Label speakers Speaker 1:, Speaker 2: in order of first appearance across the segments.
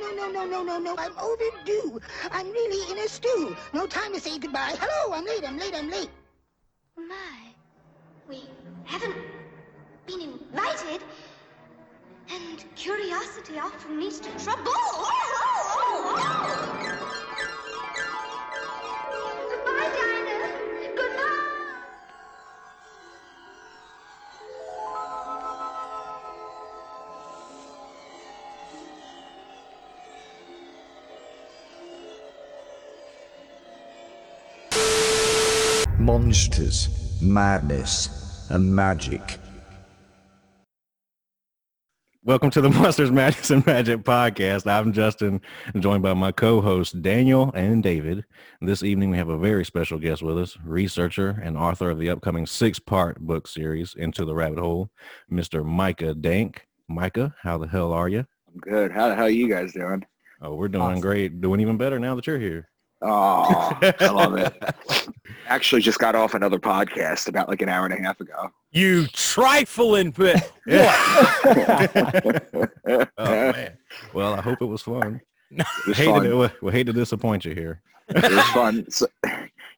Speaker 1: no, no, no, no, no, no. I'm overdue. I'm really in a stew. No time to say goodbye. Hello, I'm late, I'm late, I'm late.
Speaker 2: My, we haven't been invited, and curiosity often leads to trouble. Goodbye,
Speaker 3: monsters, madness, and magic.
Speaker 4: Welcome to the Monsters, Madness, and Magic podcast. I'm Justin, joined by my co-hosts Daniel and David. This evening, we have a very special guest with us, researcher and author of the upcoming six-part book series, Into the Rabbit Hole, Mr. Micah Dank. Micah, how the hell are you?
Speaker 5: I'm good. How how are you guys doing?
Speaker 4: Oh, we're doing great. Doing even better now that you're here.
Speaker 5: Oh, I love it. Actually, just got off another podcast about like an hour and a half ago.
Speaker 6: You trifling bit.
Speaker 4: Oh man. Well, I hope it was fun.
Speaker 5: It was
Speaker 4: Hate
Speaker 5: fun.
Speaker 4: to, we hate to disappoint you here.
Speaker 5: It was fun. So,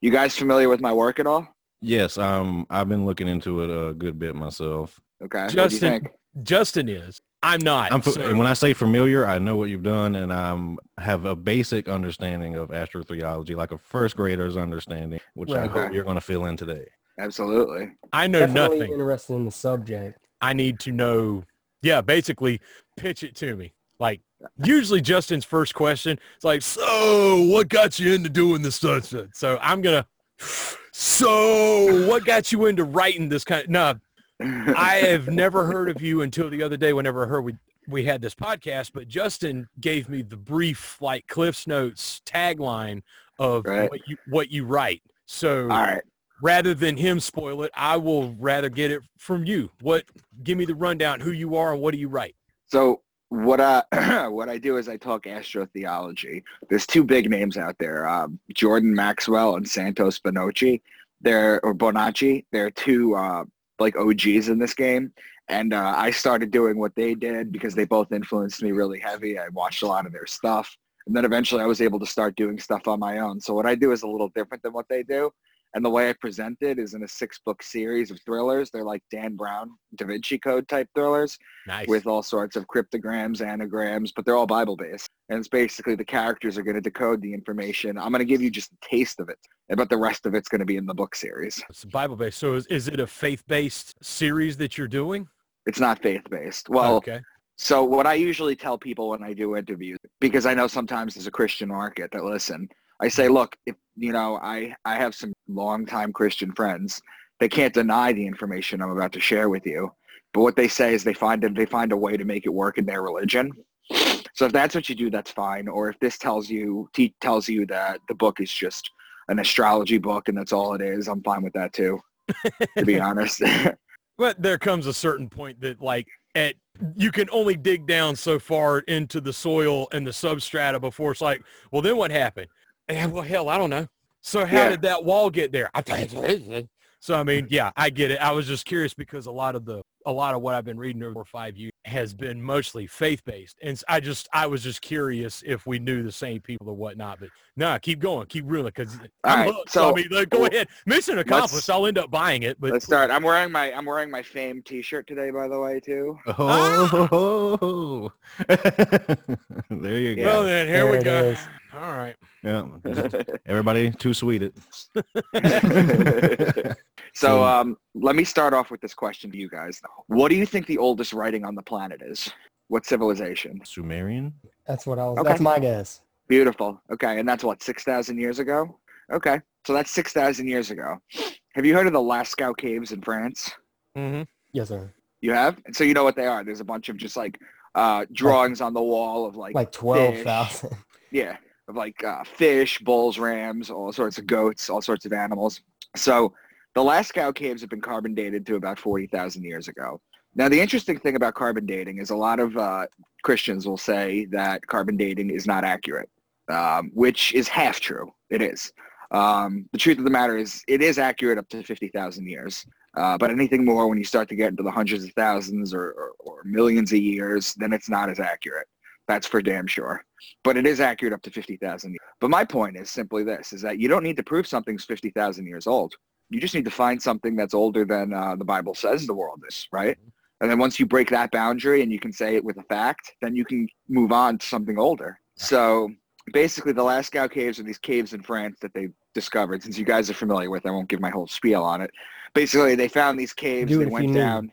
Speaker 5: you guys familiar with my work at all?
Speaker 4: Yes, um, I've been looking into it a good bit myself.
Speaker 5: Okay. What do you
Speaker 6: Justin,
Speaker 5: think?
Speaker 6: Justin is. I'm not.
Speaker 4: I'm,
Speaker 6: so-
Speaker 4: and when I say familiar, I know what you've done, and I have a basic understanding of astrotheology, like a first grader's understanding, which I hope you're going to fill in today.
Speaker 5: Absolutely.
Speaker 6: I know
Speaker 7: Definitely
Speaker 6: nothing.
Speaker 7: interested in the subject.
Speaker 6: I need to know. Yeah, basically, pitch it to me. Like usually, Justin's first question is like, "So, what got you into doing this stuff?" So I'm gonna. So, what got you into writing this kind? no, I have never heard of you until the other day. Whenever I heard we we had this podcast, but Justin gave me the brief, like Cliff's Notes tagline of
Speaker 5: Right.
Speaker 6: what you what you write. So
Speaker 5: right.
Speaker 6: rather than him spoil it, I will rather get it from you. What? Give me the rundown. Who you are and what do you write?
Speaker 5: So what I what I do is I talk astrotheology. There's two big names out there, um, Jordan Maxwell and Santos Bonacci. They're or Bonacci. They're two uh, like OGs in this game. And uh, I started doing what they did because they both influenced me really heavy. I watched a lot of their stuff. And then eventually I was able to start doing stuff on my own. So what I do is a little different than what they do. And the way I present it is in a six book series of thrillers. They're like Dan Brown, Da Vinci Code type thrillers
Speaker 6: Nice.
Speaker 5: with all sorts of cryptograms, anagrams, but they're all Bible based. And it's basically the characters are going to decode the information. I'm going to give you just a taste of it, but the rest of it's going to be in the book series.
Speaker 6: it's Bible based. So is, is it a faith based series that you're doing?
Speaker 5: It's not faith based. Well,
Speaker 6: okay.
Speaker 5: so what I usually tell people when I do interviews, because I know sometimes there's a Christian market that listen, I say, look, if you know, I I have some longtime Christian friends. They can't deny the information I'm about to share with you. But what they say is they find they find a way to make it work in their religion. So if that's what you do, that's fine. Or if this tells you te- tells you that the book is just an astrology book and that's all it is, I'm fine with that too. to be honest.
Speaker 6: But there comes a certain point that like at you can only dig down so far into the soil and the substrata before it's like, well, then what happened? Eh, well, hell, I don't know. So how
Speaker 5: Yeah.
Speaker 6: did that wall get there? I think. So I mean, yeah, I get it. I was just curious because a lot of the a lot of what I've been reading over five years has been mostly faith based, and I just I was just curious if we knew the same people or whatnot. But no, keep going, keep reeling because
Speaker 5: All
Speaker 6: I'm
Speaker 5: right,
Speaker 6: hooked. So, I mean, like, go ahead, mission accomplished. I'll end up buying it. But
Speaker 5: Let's start. I'm wearing my I'm wearing my fame T-shirt today, by the way, too.
Speaker 4: Oh, there you go.
Speaker 6: Well, then here
Speaker 7: There
Speaker 6: we go.
Speaker 7: is.
Speaker 6: All right.
Speaker 4: Yeah, everybody too sweet it.
Speaker 5: so um, let me start off with this question to you guys. What do you think the oldest writing on the planet is? What civilization?
Speaker 4: Sumerian.
Speaker 7: That's what I was.
Speaker 5: Okay.
Speaker 7: That's my guess.
Speaker 5: Beautiful. Okay, and that's what six thousand years ago. Okay, so that's six thousand years ago. Have you heard of the Lascaux Caves in France?
Speaker 6: Mm-hmm.
Speaker 7: Yes, sir.
Speaker 5: You have, and so you know what they are. There's a bunch of just like uh, drawings on the wall of like
Speaker 7: Like twelve thousand.
Speaker 5: Yeah, of like uh, fish, bulls, rams, all sorts of goats, all sorts of animals. So the Lascaux caves have been carbon dated to about 40,000 years ago. Now, the interesting thing about carbon dating is a lot of uh, Christians will say that carbon dating is not accurate, um, which is half true. It is. Um, the truth of the matter is it is accurate up to 50,000 years. Uh, but anything more when you start to get into the hundreds of thousands or, or, or millions of years, then it's not as accurate. That's for damn sure. But it is accurate up to 50,000 years. But my point is simply this, is that you don't need to prove something's 50,000 years old. You just need to find something that's older than uh, the Bible says the world is, right? And then once you break that boundary and you can say it with a fact, then you can move on to something older. So basically the Lascaux caves are these caves in France that they discovered. Since you guys are familiar with, I won't give my whole spiel on it. Basically, they found these caves.
Speaker 7: It
Speaker 5: they went down.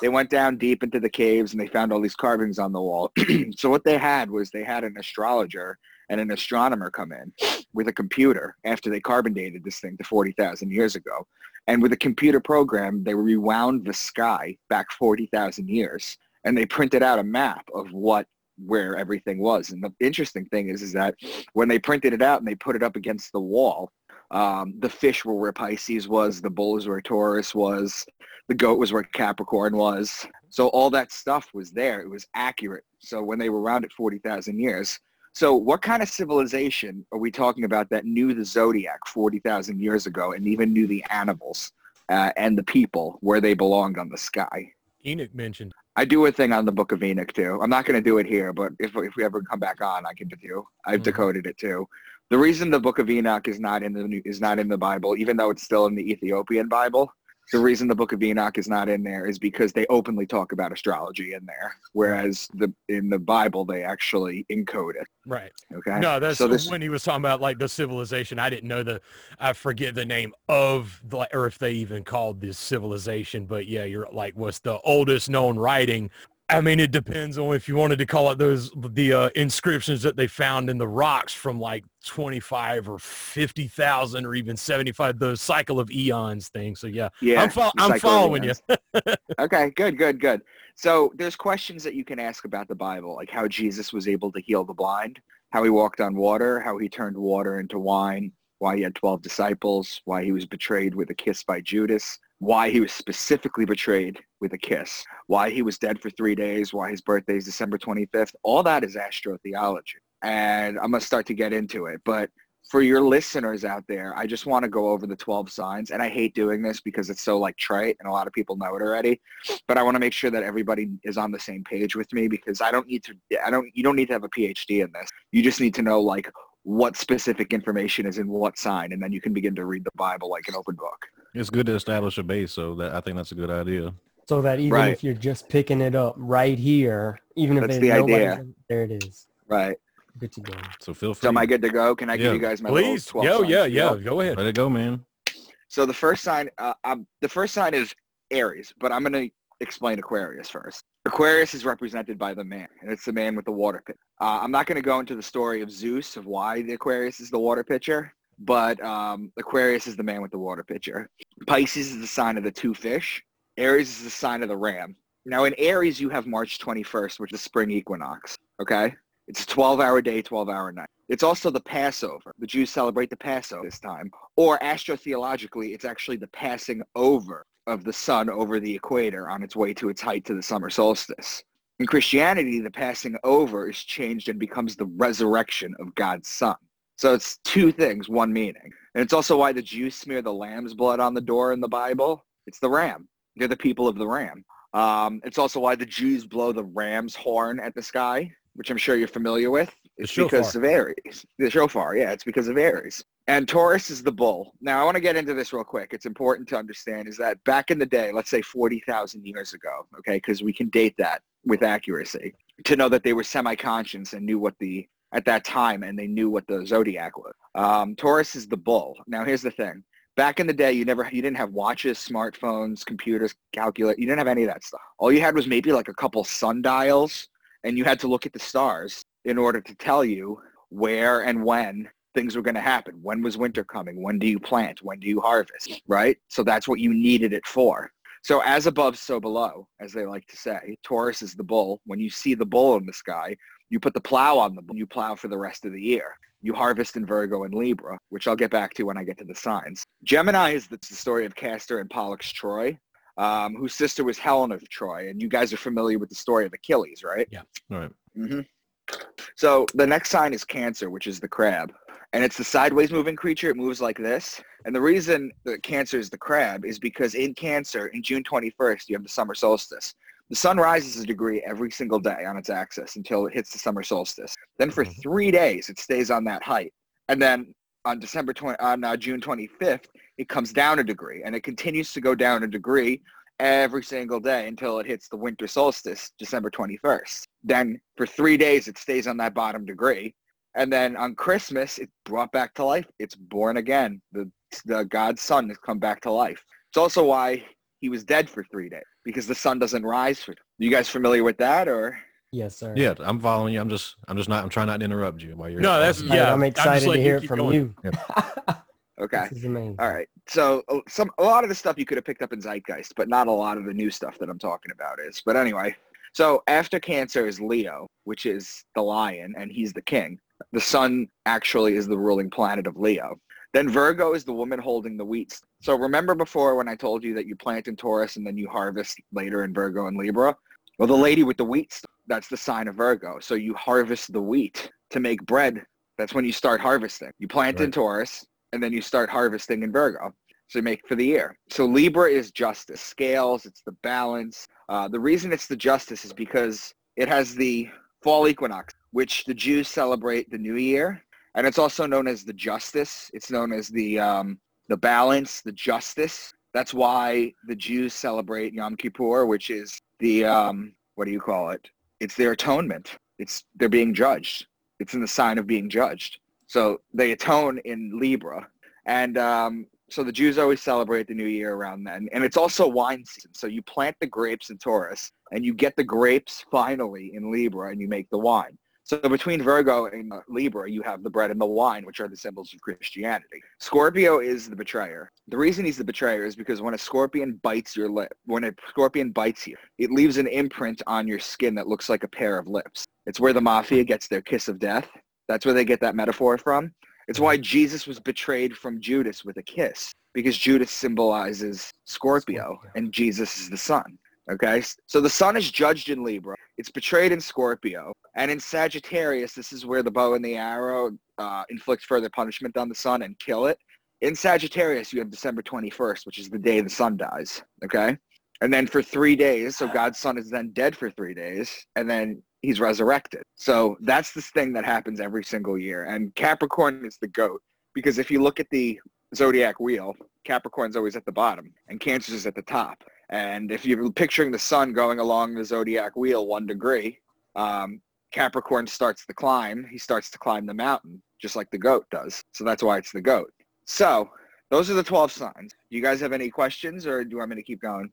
Speaker 5: They went down deep into the caves and they found all these carvings on the wall. so what they had was they had an astrologer and an astronomer come in with a computer after they carbon dated this thing to 40,000 years ago. And with a computer program, they rewound the sky back 40,000 years and they printed out a map of what where everything was. And the interesting thing is, is that when they printed it out and they put it up against the wall, um, the fish were where Pisces was, the bulls were where Taurus was, the goat was where Capricorn was. So all that stuff was there. It was accurate. So when they were around at 40,000 years. So what kind of civilization are we talking about that knew the zodiac 40,000 years ago and even knew the animals uh, and the people where they belonged on the sky?
Speaker 6: Enoch mentioned.
Speaker 5: I do a thing on the Book of Enoch too. I'm not going to do it here, but if if we ever come back on, I can do. I've
Speaker 6: Mhm.
Speaker 5: decoded it too. The reason the Book of Enoch is not in the is not in the Bible, even though it's still in the Ethiopian Bible, the reason the Book of Enoch is not in there is because they openly talk about astrology in there, whereas the in the Bible they actually encode it.
Speaker 6: Right.
Speaker 5: Okay.
Speaker 6: No, that's
Speaker 5: so this
Speaker 6: when he was talking about like the civilization. I didn't know the, I forget the name of the, or if they even called this civilization. But yeah, you're like, what's the oldest known writing? I mean, it depends on if you wanted to call it those the uh, inscriptions that they found in the rocks from like 25 or 50,000 or even 75, the cycle of eons thing. So yeah,
Speaker 5: yeah,
Speaker 6: I'm, fo- I'm following you.
Speaker 5: okay, good, good, good. So there's questions that you can ask about the Bible, like how Jesus was able to heal the blind, how he walked on water, how he turned water into wine, why he had 12 disciples, why he was betrayed with a kiss by Judas, why he was specifically betrayed with a kiss, why he was dead for three days, why his birthday is December 25th. All that is astrotheology. And I'm going to start to get into it. But for your listeners out there, I just want to go over the 12 signs. And I hate doing this because it's so like trite and a lot of people know it already. But I want to make sure that everybody is on the same page with me because I don't need to, I don't, you don't need to have a PhD in this. You just need to know like what specific information is in what sign. And then you can begin to read the Bible like an open book.
Speaker 4: It's good to establish a base, so that I think that's a good idea.
Speaker 7: So that even
Speaker 5: Right.
Speaker 7: if you're just picking it up right here, even if
Speaker 5: That's
Speaker 7: there's
Speaker 5: the
Speaker 7: nobody,
Speaker 5: idea.
Speaker 7: there it is.
Speaker 5: Right.
Speaker 7: Good to go.
Speaker 4: So feel free.
Speaker 5: So am I good to go? Can I
Speaker 4: Yeah.
Speaker 5: give you guys my little
Speaker 6: Please.
Speaker 5: 12
Speaker 6: Yo,
Speaker 5: signs
Speaker 6: yeah, yeah. Go ahead.
Speaker 4: Let it go, man.
Speaker 5: So the first sign, uh, um, the first sign is Aries, but I'm going to explain Aquarius first. Aquarius is represented by the man, and it's the man with the water pitcher. Uh, I'm not going to go into the story of Zeus of why the Aquarius is the water pitcher, but um, Aquarius is the man with the water pitcher. Pisces is the sign of the two fish. Aries is the sign of the ram. Now in Aries, you have March 21st, which is spring equinox. Okay, it's a 12-hour day, 12-hour night. It's also the Passover. The Jews celebrate the Passover this time. Or astrotheologically, it's actually the passing over of the sun over the equator on its way to its height to the summer solstice. In Christianity, the passing over is changed and becomes the resurrection of God's son. So it's two things, one meaning. And it's also why the Jews smear the lamb's blood on the door in the Bible. It's the ram. They're the people of the ram. Um, it's also why the Jews blow the ram's horn at the sky, which I'm sure you're familiar with. It's because of Aries. The shofar, yeah, it's because of Aries. And Taurus is the bull. Now, I want to get into this real quick. It's important to understand is that back in the day, let's say 40,000 years ago, okay, because we can date that with accuracy, to know that they were semi-conscious and knew what the, at that time, and they knew what the zodiac was. Um, Taurus is the bull. Now, here's the thing. Back in the day, you never, you didn't have watches, smartphones, computers, calculate. You didn't have any of that stuff. All you had was maybe like a couple sundials, and you had to look at the stars in order to tell you where and when things were going to happen. When was winter coming? When do you plant? When do you harvest? Right? So that's what you needed it for. So as above, so below, as they like to say. Taurus is the bull. When you see the bull in the sky, you put the plow on them. You plow for the rest of the year. You harvest in Virgo and Libra, which I'll get back to when I get to the signs. Gemini is the, the story of Castor and Pollux Troy, um, whose sister was Helen of Troy. And you guys are familiar with the story of Achilles, right? Yeah.
Speaker 4: All right.
Speaker 5: hmm So the next sign is Cancer, which is the crab. And it's the sideways moving creature. It moves like this. And the reason that Cancer is the crab is because in Cancer, in June 21st, you have the summer solstice. The sun rises a degree every single day on its axis until it hits the summer solstice. Then for
Speaker 6: Mhm.
Speaker 5: three days, it stays on that height. And then on December 20, on uh, June 25th, it comes down a degree and it continues to go down a degree every single day until it hits the winter solstice, December 21st. Then for three days, it stays on that bottom degree. And then on Christmas, it's brought back to life. It's born again. The, the God's son has come back to life. It's also why he was dead for three days because the sun doesn't rise for. You guys familiar with that or?
Speaker 7: yes, sir.
Speaker 4: Yeah, I'm following you. I'm just, I'm just not, I'm trying not to interrupt you while you're.
Speaker 6: No, that's-
Speaker 7: Right,
Speaker 6: Yeah,
Speaker 7: I'm
Speaker 6: I'm
Speaker 7: excited to hear it from
Speaker 6: going.
Speaker 7: you.
Speaker 5: Okay.
Speaker 7: This is amazing.
Speaker 5: All right. So uh, some a lot of the stuff you could have picked up in Zeitgeist, but not a lot of the new stuff that I'm talking about is. But anyway, so after Cancer is Leo, which is the lion, and he's the king. The sun actually is the ruling planet of Leo. Then Virgo is the woman holding the wheat. So remember before when I told you that you plant in Taurus and then you harvest later in Virgo and Libra? Well, the lady with the wheat, that's the sign of Virgo. So you harvest the wheat to make bread. That's when you start harvesting. You plant in Taurus and then you start harvesting in Virgo. So you make for the year. So Libra is justice, scales, it's the balance. Uh, the reason it's the justice is because it has the fall equinox, which the Jews celebrate the new year. And it's also known as the justice. It's known as the, um, the balance, the justice. That's why the Jews celebrate Yom Kippur, which is the, um, what do you call it? It's their atonement. It's, they're being judged. It's in the sign of being judged. So they atone in Libra. And um, so the Jews always celebrate the new year around then. And it's also wine season. So you plant the grapes in Taurus and you get the grapes finally in Libra and you make the wine. So between Virgo and uh, Libra, you have the bread and the wine, which are the symbols of Christianity. Scorpio is the betrayer. The reason he's the betrayer is because when a scorpion bites your lip, when a scorpion bites you, it leaves an imprint on your skin that looks like a pair of lips. It's where the mafia gets their kiss of death. That's where they get that metaphor from. It's why Jesus was betrayed from Judas with a kiss, because Judas symbolizes Scorpio,
Speaker 7: Scorpio.
Speaker 5: and Jesus is the sun. Okay, so the sun is judged in Libra. It's betrayed in Scorpio, and in Sagittarius, this is where the bow and the arrow uh, inflict further punishment on the sun and kill it. In Sagittarius, you have December 21st, which is the day the sun dies. Okay, and then for three days, so God's son is then dead for three days, and then he's resurrected. So that's this thing that happens every single year. And Capricorn is the goat because if you look at the zodiac wheel, Capricorn's always at the bottom and Cancer's is at the top. And if you're picturing the sun going along the zodiac wheel one degree, um, Capricorn starts the climb. He starts to climb the mountain, just like the goat does. So that's why it's the goat. So those are the 12 signs. Do you guys have any questions or do you want me to keep going?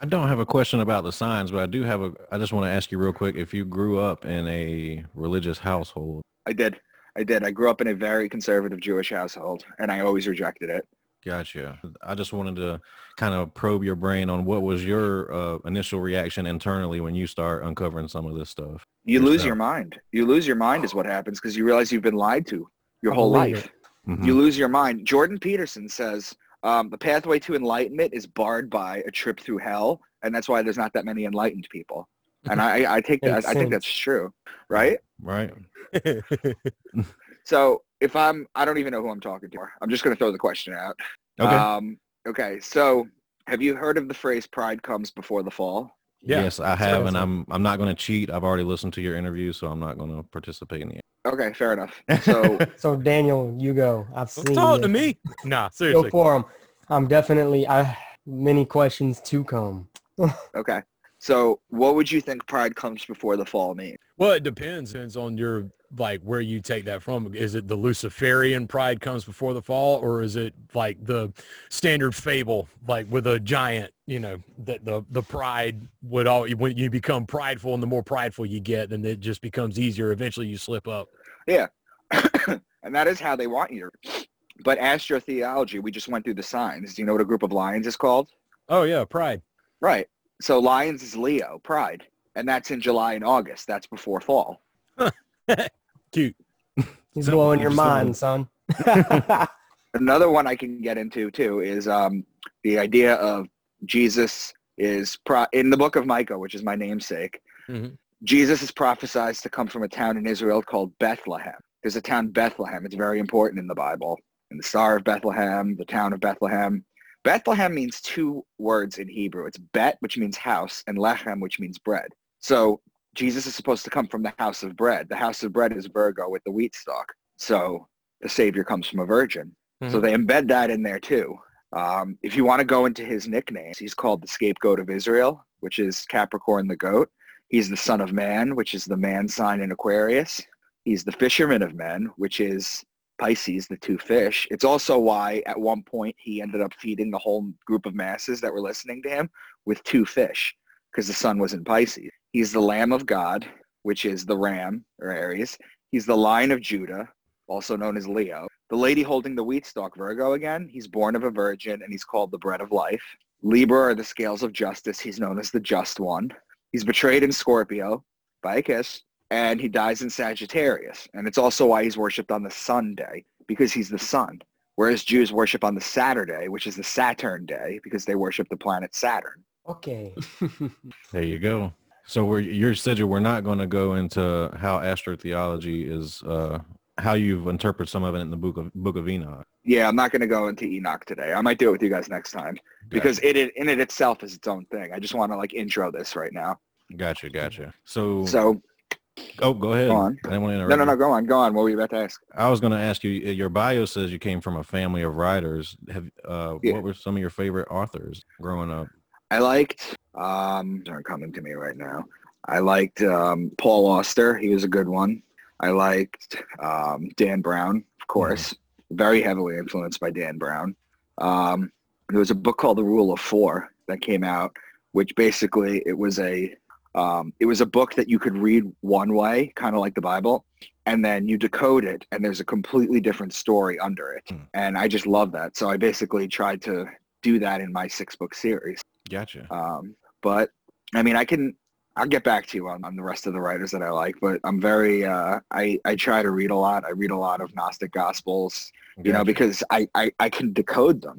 Speaker 4: I don't have a question about the signs, but I do have a. I just want to ask you real quick if you grew up in a religious household.
Speaker 5: I did. I did. I grew up in a very conservative Jewish household and I always rejected it.
Speaker 4: Gotcha. I just wanted to kind of probe your brain on what was your uh, initial reaction internally when you start uncovering some of this stuff.
Speaker 5: You lose your mind. You lose your mind is what happens because you realize you've been lied to your whole
Speaker 7: believe
Speaker 5: life.
Speaker 4: Mhm.
Speaker 5: You lose your mind. Jordan Peterson says um, the pathway to enlightenment is barred by a trip through hell, and that's why there's not that many enlightened people. And I, I take that. I think that's true, right?
Speaker 4: Right.
Speaker 5: So if I'm, I don't even know who I'm talking to. I'm just going to throw the question out.
Speaker 4: Okay.
Speaker 5: Um, okay. So have you heard of the phrase "pride comes before the fall"?
Speaker 6: Yeah.
Speaker 4: Yes, I have, and. I'm I'm not going to cheat. I've already listened to your interview, so I'm not going to participate in the
Speaker 5: Okay, fair enough. So
Speaker 7: So Daniel, you go. I've seen
Speaker 6: Talk to
Speaker 7: it.
Speaker 6: me. Nah, seriously.
Speaker 7: Go for him. I'm definitely. I many questions to come.
Speaker 5: okay. So what would you think "pride comes before the fall" means?
Speaker 6: Well, it depends. Depends on your like where you take that from. Is it the Luciferian pride comes before the fall, or is it like the standard fable, like with a giant? You know that the the pride would all when you become prideful, and the more prideful you get, then it just becomes easier. Eventually, you slip up.
Speaker 5: Yeah, and that is how they want you. But astrotheology, we just went through the signs. Do you know what a group of lions is called?
Speaker 6: Oh yeah, pride.
Speaker 5: Right. So lions is Leo, pride. And that's in July and August. That's before fall.
Speaker 6: Cute.
Speaker 7: He's
Speaker 4: Simple,
Speaker 7: blowing your mind, son.
Speaker 5: Another one I can get into too is um, the idea of Jesus is pro- in the book of Micah, which is my namesake.
Speaker 6: Mhm.
Speaker 5: Jesus is prophesied to come from a town in Israel called Bethlehem. There's a town Bethlehem. It's very important in the Bible. And the Star of Bethlehem, the town of Bethlehem. Bethlehem means two words in Hebrew. It's bet, which means house, and lechem, which means bread. So Jesus is supposed to come from the house of bread. The house of bread is Virgo with the wheat stalk. So the Savior comes from a virgin. So
Speaker 6: Mhm.
Speaker 5: they embed that in there too. Um, if you want to go into his nicknames, he's called the scapegoat of Israel, which is Capricorn the goat. He's the son of man, which is the man sign in Aquarius. He's the fisherman of men, which is Pisces, the two fish. It's also why at one point he ended up feeding the whole group of masses that were listening to him with two fish because the sun was in Pisces. He's the Lamb of God, which is the ram or Aries. He's the Lion of Judah, also known as Leo. The lady holding the wheat stalk, Virgo again, he's born of a virgin and he's called the bread of life. Libra are the scales of justice. He's known as the just one. He's betrayed in Scorpio by a kiss and he dies in Sagittarius. And it's also why he's worshipped on the Sunday because he's the sun. Whereas Jews worship on the Saturday, which is the Saturn day because they worship the planet Saturn.
Speaker 7: Okay.
Speaker 4: There you go. So we're you said you we're not going to go into how astrotheology is uh how you've interpreted some of it in the book of book of Enoch.
Speaker 5: Yeah, I'm not going to go into Enoch today. I might do it with you guys next time because it, it in it itself is its own thing. I just want to like intro this right now.
Speaker 4: Gotcha, gotcha. So,
Speaker 5: So
Speaker 4: oh, go ahead.
Speaker 5: Go on.
Speaker 4: I didn't want to interrupt.
Speaker 5: no, no, no, go on, go on. What were you about to ask?
Speaker 4: I was going to ask you. Your bio says you came from a family of writers. Have uh,
Speaker 5: Yeah.
Speaker 4: what were some of your favorite authors growing up?
Speaker 5: I liked um not coming to me right now. I liked um Paul Auster, he was a good one. I liked um Dan Brown, of course. Very heavily influenced by Dan Brown. Um there was a book called The Rule of Four that came out, which basically it was a um, it was a book that you could read one way, kind of like the Bible, and then you decode it, and there's a completely different story under it.
Speaker 4: Hmm.
Speaker 5: And I just love that. So I basically tried to do that in my six book series.
Speaker 4: Gotcha.
Speaker 5: Um, but I mean, I can, I'll get back to you on, on the rest of the writers that I like, but I'm very, uh, I, I try to read a lot. I read a lot of Gnostic Gospels, you know, because I, I, I can decode them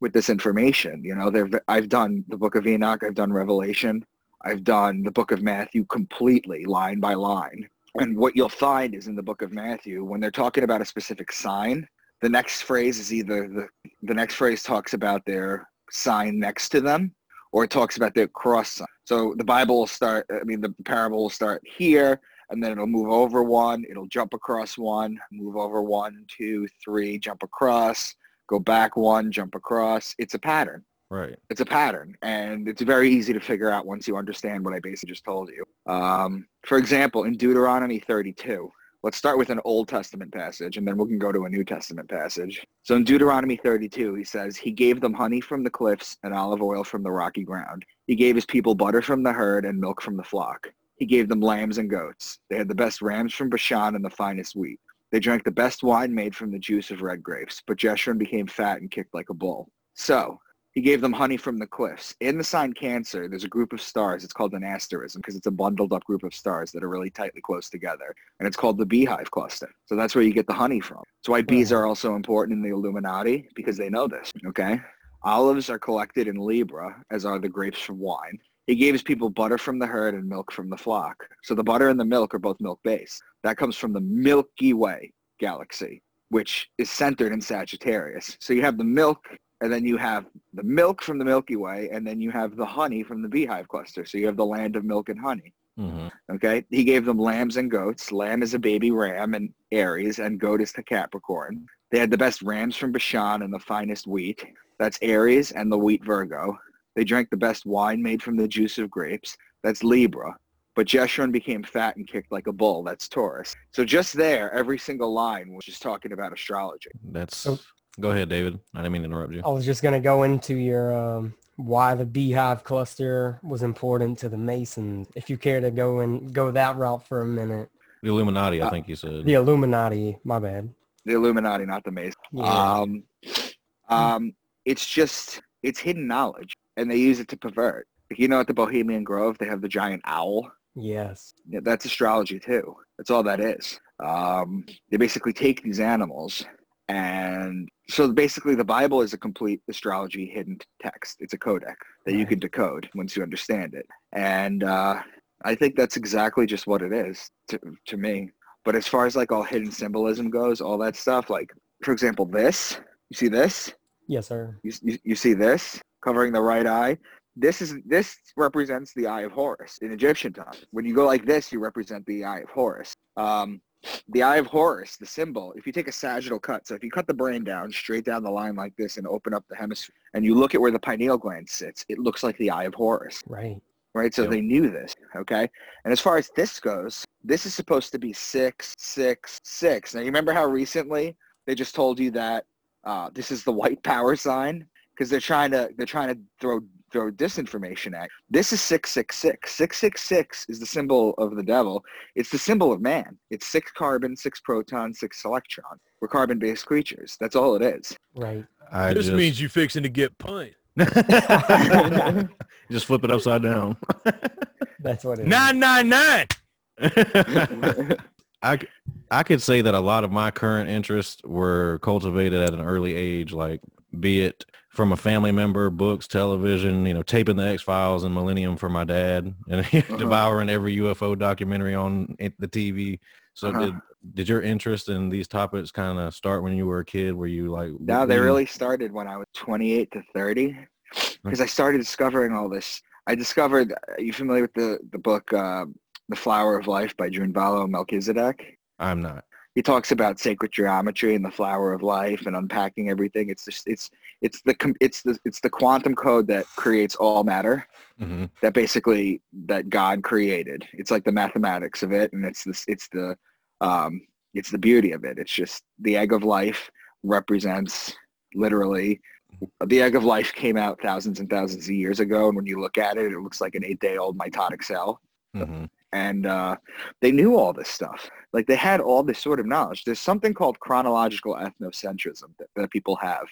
Speaker 5: with this information. You know, I've done the book of Enoch, I've done Revelation, I've done the book of Matthew completely line by line. And what you'll find is in the book of Matthew, when they're talking about a specific sign, the next phrase is either the, the next phrase talks about their sign next to them or it talks about their cross sign. So the Bible will start, I mean, the parable will start here and then it'll move over one, it'll jump across one, move over one, two, three, jump across, go back one, jump across. It's a pattern
Speaker 4: right.
Speaker 5: it's a pattern and it's very easy to figure out once you understand what I basically just told you. Um, for example, in Deuteronomy 32, let's start with an Old Testament passage and then we can go to a New Testament passage. So in Deuteronomy 32, he says, he gave them honey from the cliffs and olive oil from the rocky ground. He gave his people butter from the herd and milk from the flock. He gave them lambs and goats. They had the best rams from Bashan and the finest wheat. They drank the best wine made from the juice of red grapes, but Jeshurun became fat and kicked like a bull. So he gave them honey from the cliffs. In the sign Cancer, there's a group of stars. It's called an asterism because it's a bundled up group of stars that are really tightly close together. And it's called the beehive cluster. So that's where you get the honey from. That's why bees hmm. are also important in the Illuminati because they know this, okay? Olives are collected in Libra, as are the grapes from wine. He gave his people butter from the herd and milk from the flock. So the butter and the milk are both milk-based. That comes from the Milky Way galaxy, which is centered in Sagittarius. So you have the milk and then you have the milk from the Milky Way, and then you have the honey from the beehive cluster. So you have the land of milk and honey.
Speaker 4: hmm
Speaker 5: Okay. He gave them lambs and goats. Lamb is a baby ram and Aries, and goat is the Capricorn. They had the best rams from Bashan and the finest wheat. That's Aries and the wheat Virgo. They drank the best wine made from the juice of grapes. That's Libra. But Jeshurun became fat and kicked like a bull. That's Taurus. So just there, every single line was just talking about astrology.
Speaker 4: That's.
Speaker 7: So-
Speaker 4: go ahead, David. I didn't mean to interrupt you.
Speaker 7: I was just gonna go into your um, why the beehive cluster was important to the Masons. If you care to go and go that route for a minute,
Speaker 4: The Illuminati, I
Speaker 5: Uh,
Speaker 4: think you said.
Speaker 7: the Illuminati. My bad.
Speaker 5: The Illuminati, not the Mason.
Speaker 7: Yeah.
Speaker 5: Um, um, it's just it's hidden knowledge, and they use it to pervert. You know, at the Bohemian Grove, they have the giant owl.
Speaker 7: yes.
Speaker 5: Yeah, that's astrology too. That's all that is. Um, they basically take these animals, and so basically, the Bible is a complete astrology hidden text. It's a codec that you can decode once you understand it, and uh, I think that's exactly just what it is to to me. But as far as like all hidden symbolism goes, all that stuff, like for example, this. You see this?
Speaker 7: Yes, sir.
Speaker 5: You, you, you see this covering the right eye? This is this represents the eye of Horus in Egyptian times. When you go like this, you represent the eye of Horus. Um, the eye of Horus, the symbol. If you take a sagittal cut, so if you cut the brain down straight down the line like this and open up the hemisphere, and you look at where the pineal gland sits, it looks like the eye of Horus
Speaker 7: Right.
Speaker 5: right? So
Speaker 4: Yep.
Speaker 5: they knew this, okay? And as far as this goes, this is supposed to be six, six, six. Now you remember how recently they just told you that uh, this is the white power sign because they're trying to they're trying to throw throw disinformation at. This is six, six, six. Six, six, six is the symbol of the devil. It's the symbol of man. It's six carbon, six proton, six electron. We're carbon-based creatures. That's all it is.
Speaker 7: Right.
Speaker 4: I
Speaker 6: this
Speaker 4: just,
Speaker 6: means you fixing to get punched.
Speaker 4: just flip it upside down.
Speaker 7: That's what it is.
Speaker 6: 999!
Speaker 4: I, I could say that a lot of my current interests were cultivated at an early age, like be it from a family member, books, television, you know, taping the X Files and Millennium for my dad, and devouring every UFO documentary on the TV. So
Speaker 5: Uh-huh.
Speaker 4: did did your interest in these topics kind of start when you were a kid? Were you like?
Speaker 5: No, they really started when I was 28 to 30 because I started discovering all this. I discovered, are you familiar with the, the book uh, The Flower of Life by June Drunvalo Melchizedek?
Speaker 4: I'm not.
Speaker 5: He talks about sacred geometry and the flower of life and unpacking everything. It's just, it's it's the it's the it's the quantum code that creates all matter
Speaker 4: hmm
Speaker 5: that basically that God created. It's like the mathematics of it, and it's this it's the um, it's the beauty of it. It's just the egg of life represents literally the egg of life came out thousands and thousands of years ago, and when you look at it, it looks like an eight-day-old mitotic cell.
Speaker 4: hmm
Speaker 5: And uh, they knew all this stuff. Like they had all this sort of knowledge. There's something called chronological ethnocentrism that, that people have.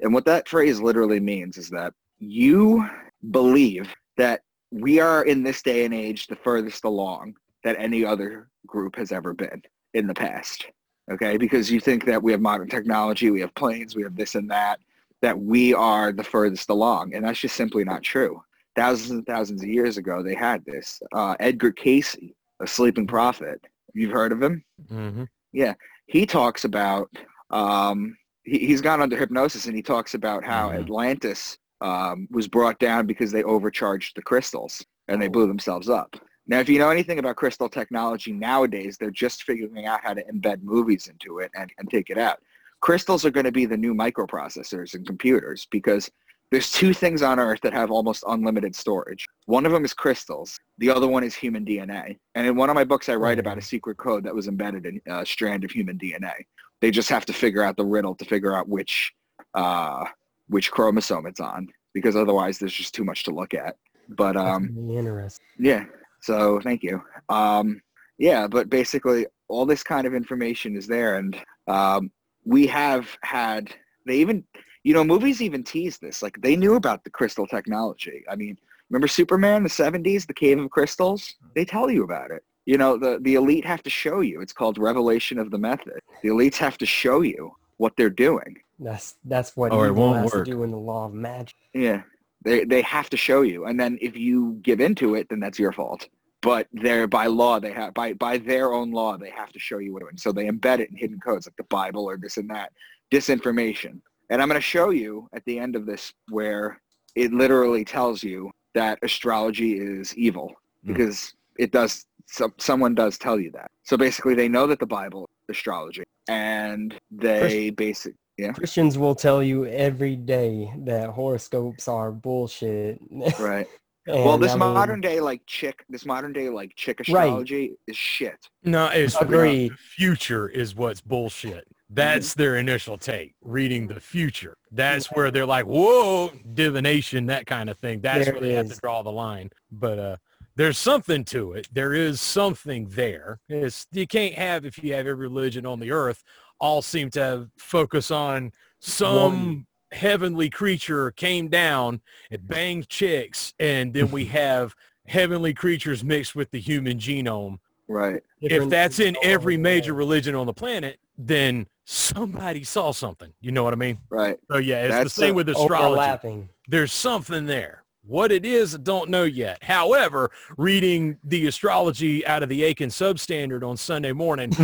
Speaker 5: And what that phrase literally means is that you believe that we are in this day and age the furthest along that any other group has ever been in the past. Okay, because you think that we have modern technology, we have planes, we have this and that, that we are the furthest along. And that's just simply not true. Thousands and thousands of years ago, they had this. Uh, Edgar Cayce, a sleeping prophet, you've heard of him?
Speaker 6: Mm-hmm. Yeah.
Speaker 5: He talks about um, he, he's gone under hypnosis and he talks about how
Speaker 4: Mhm.
Speaker 5: Atlantis um, was brought down because they overcharged the crystals and they
Speaker 7: Oh.
Speaker 5: blew themselves up. Now, if you know anything about crystal technology nowadays, they're just figuring out how to embed movies into it and, and take it out. Crystals are going to be the new microprocessors and computers because there's two things on Earth that have almost unlimited storage. One of them is crystals. The other one is human DNA. And in one of my books, I write about a secret code that was embedded in a strand of human DNA. They just have to figure out the riddle to figure out which uh, which chromosome it's on, because otherwise there's just too much to look at. But um,
Speaker 7: interesting.
Speaker 5: yeah. So thank you. Um, yeah, but basically all this kind of information is there, and um, we have had. They even, you know, movies even tease this. Like they knew about the crystal technology. I mean, remember Superman, the '70s, the Cave of Crystals? Mm-hmm. They tell you about it. You know, the the elite have to show you. It's called Revelation of the Method. The elites have to show you what they're doing.
Speaker 7: That's that's what
Speaker 4: Or it
Speaker 7: evil
Speaker 4: won't
Speaker 7: has
Speaker 4: work.
Speaker 7: to do in the law of magic.
Speaker 5: Yeah, they they have to show you, and then if you give into it, then that's your fault. But they're by law, they have by by their own law, they have to show you what. And so they embed it in hidden codes like the Bible or this and that, disinformation. And I'm going to show you at the end of this where it literally tells you that astrology is evil
Speaker 4: Hmm.
Speaker 5: because it does. So, someone does tell you that. So basically, they know that the Bible is astrology, and they basic yeah
Speaker 7: Christians will tell you every day that horoscopes are bullshit.
Speaker 5: right. Well, this
Speaker 7: I mean,
Speaker 5: modern day like chick, this modern day like chick
Speaker 7: Right.
Speaker 5: astrology is shit.
Speaker 6: No, it's
Speaker 7: Agreed.
Speaker 6: the future is what's bullshit. That's their initial take. Reading the future. That's where they're like, whoa, divination, that kind of thing. That's
Speaker 7: There
Speaker 6: where they have to draw the line. But uh, there's something to it. There is something there. It's, you can't have if you have every religion on the earth all seem to have focus on some
Speaker 7: One.
Speaker 6: Heavenly creature came down and banged chicks, and then we have heavenly creatures mixed with the human genome
Speaker 5: Right.
Speaker 6: if that's in every major religion on the planet, then somebody saw something. You know what I mean?
Speaker 5: Right.
Speaker 6: So yeah, it's
Speaker 5: That's,
Speaker 6: the same with astrology.
Speaker 7: overlapping.
Speaker 6: There's something there. What it is, I don't know yet. However, reading the astrology out of the Aiken substandard on Sunday morning,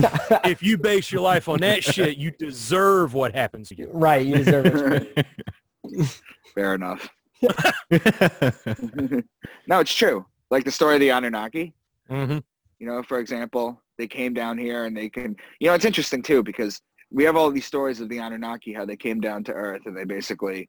Speaker 6: if you base your life on that shit, you deserve what happens to you.
Speaker 7: right, you deserve it.
Speaker 5: Fair enough. no, it's true. Like the story of the Anunnaki.
Speaker 6: hmm
Speaker 5: You know, for example, they came down here and they can. You know, it's interesting too because we have all these stories of the Anunnaki, how they came down to Earth and they basically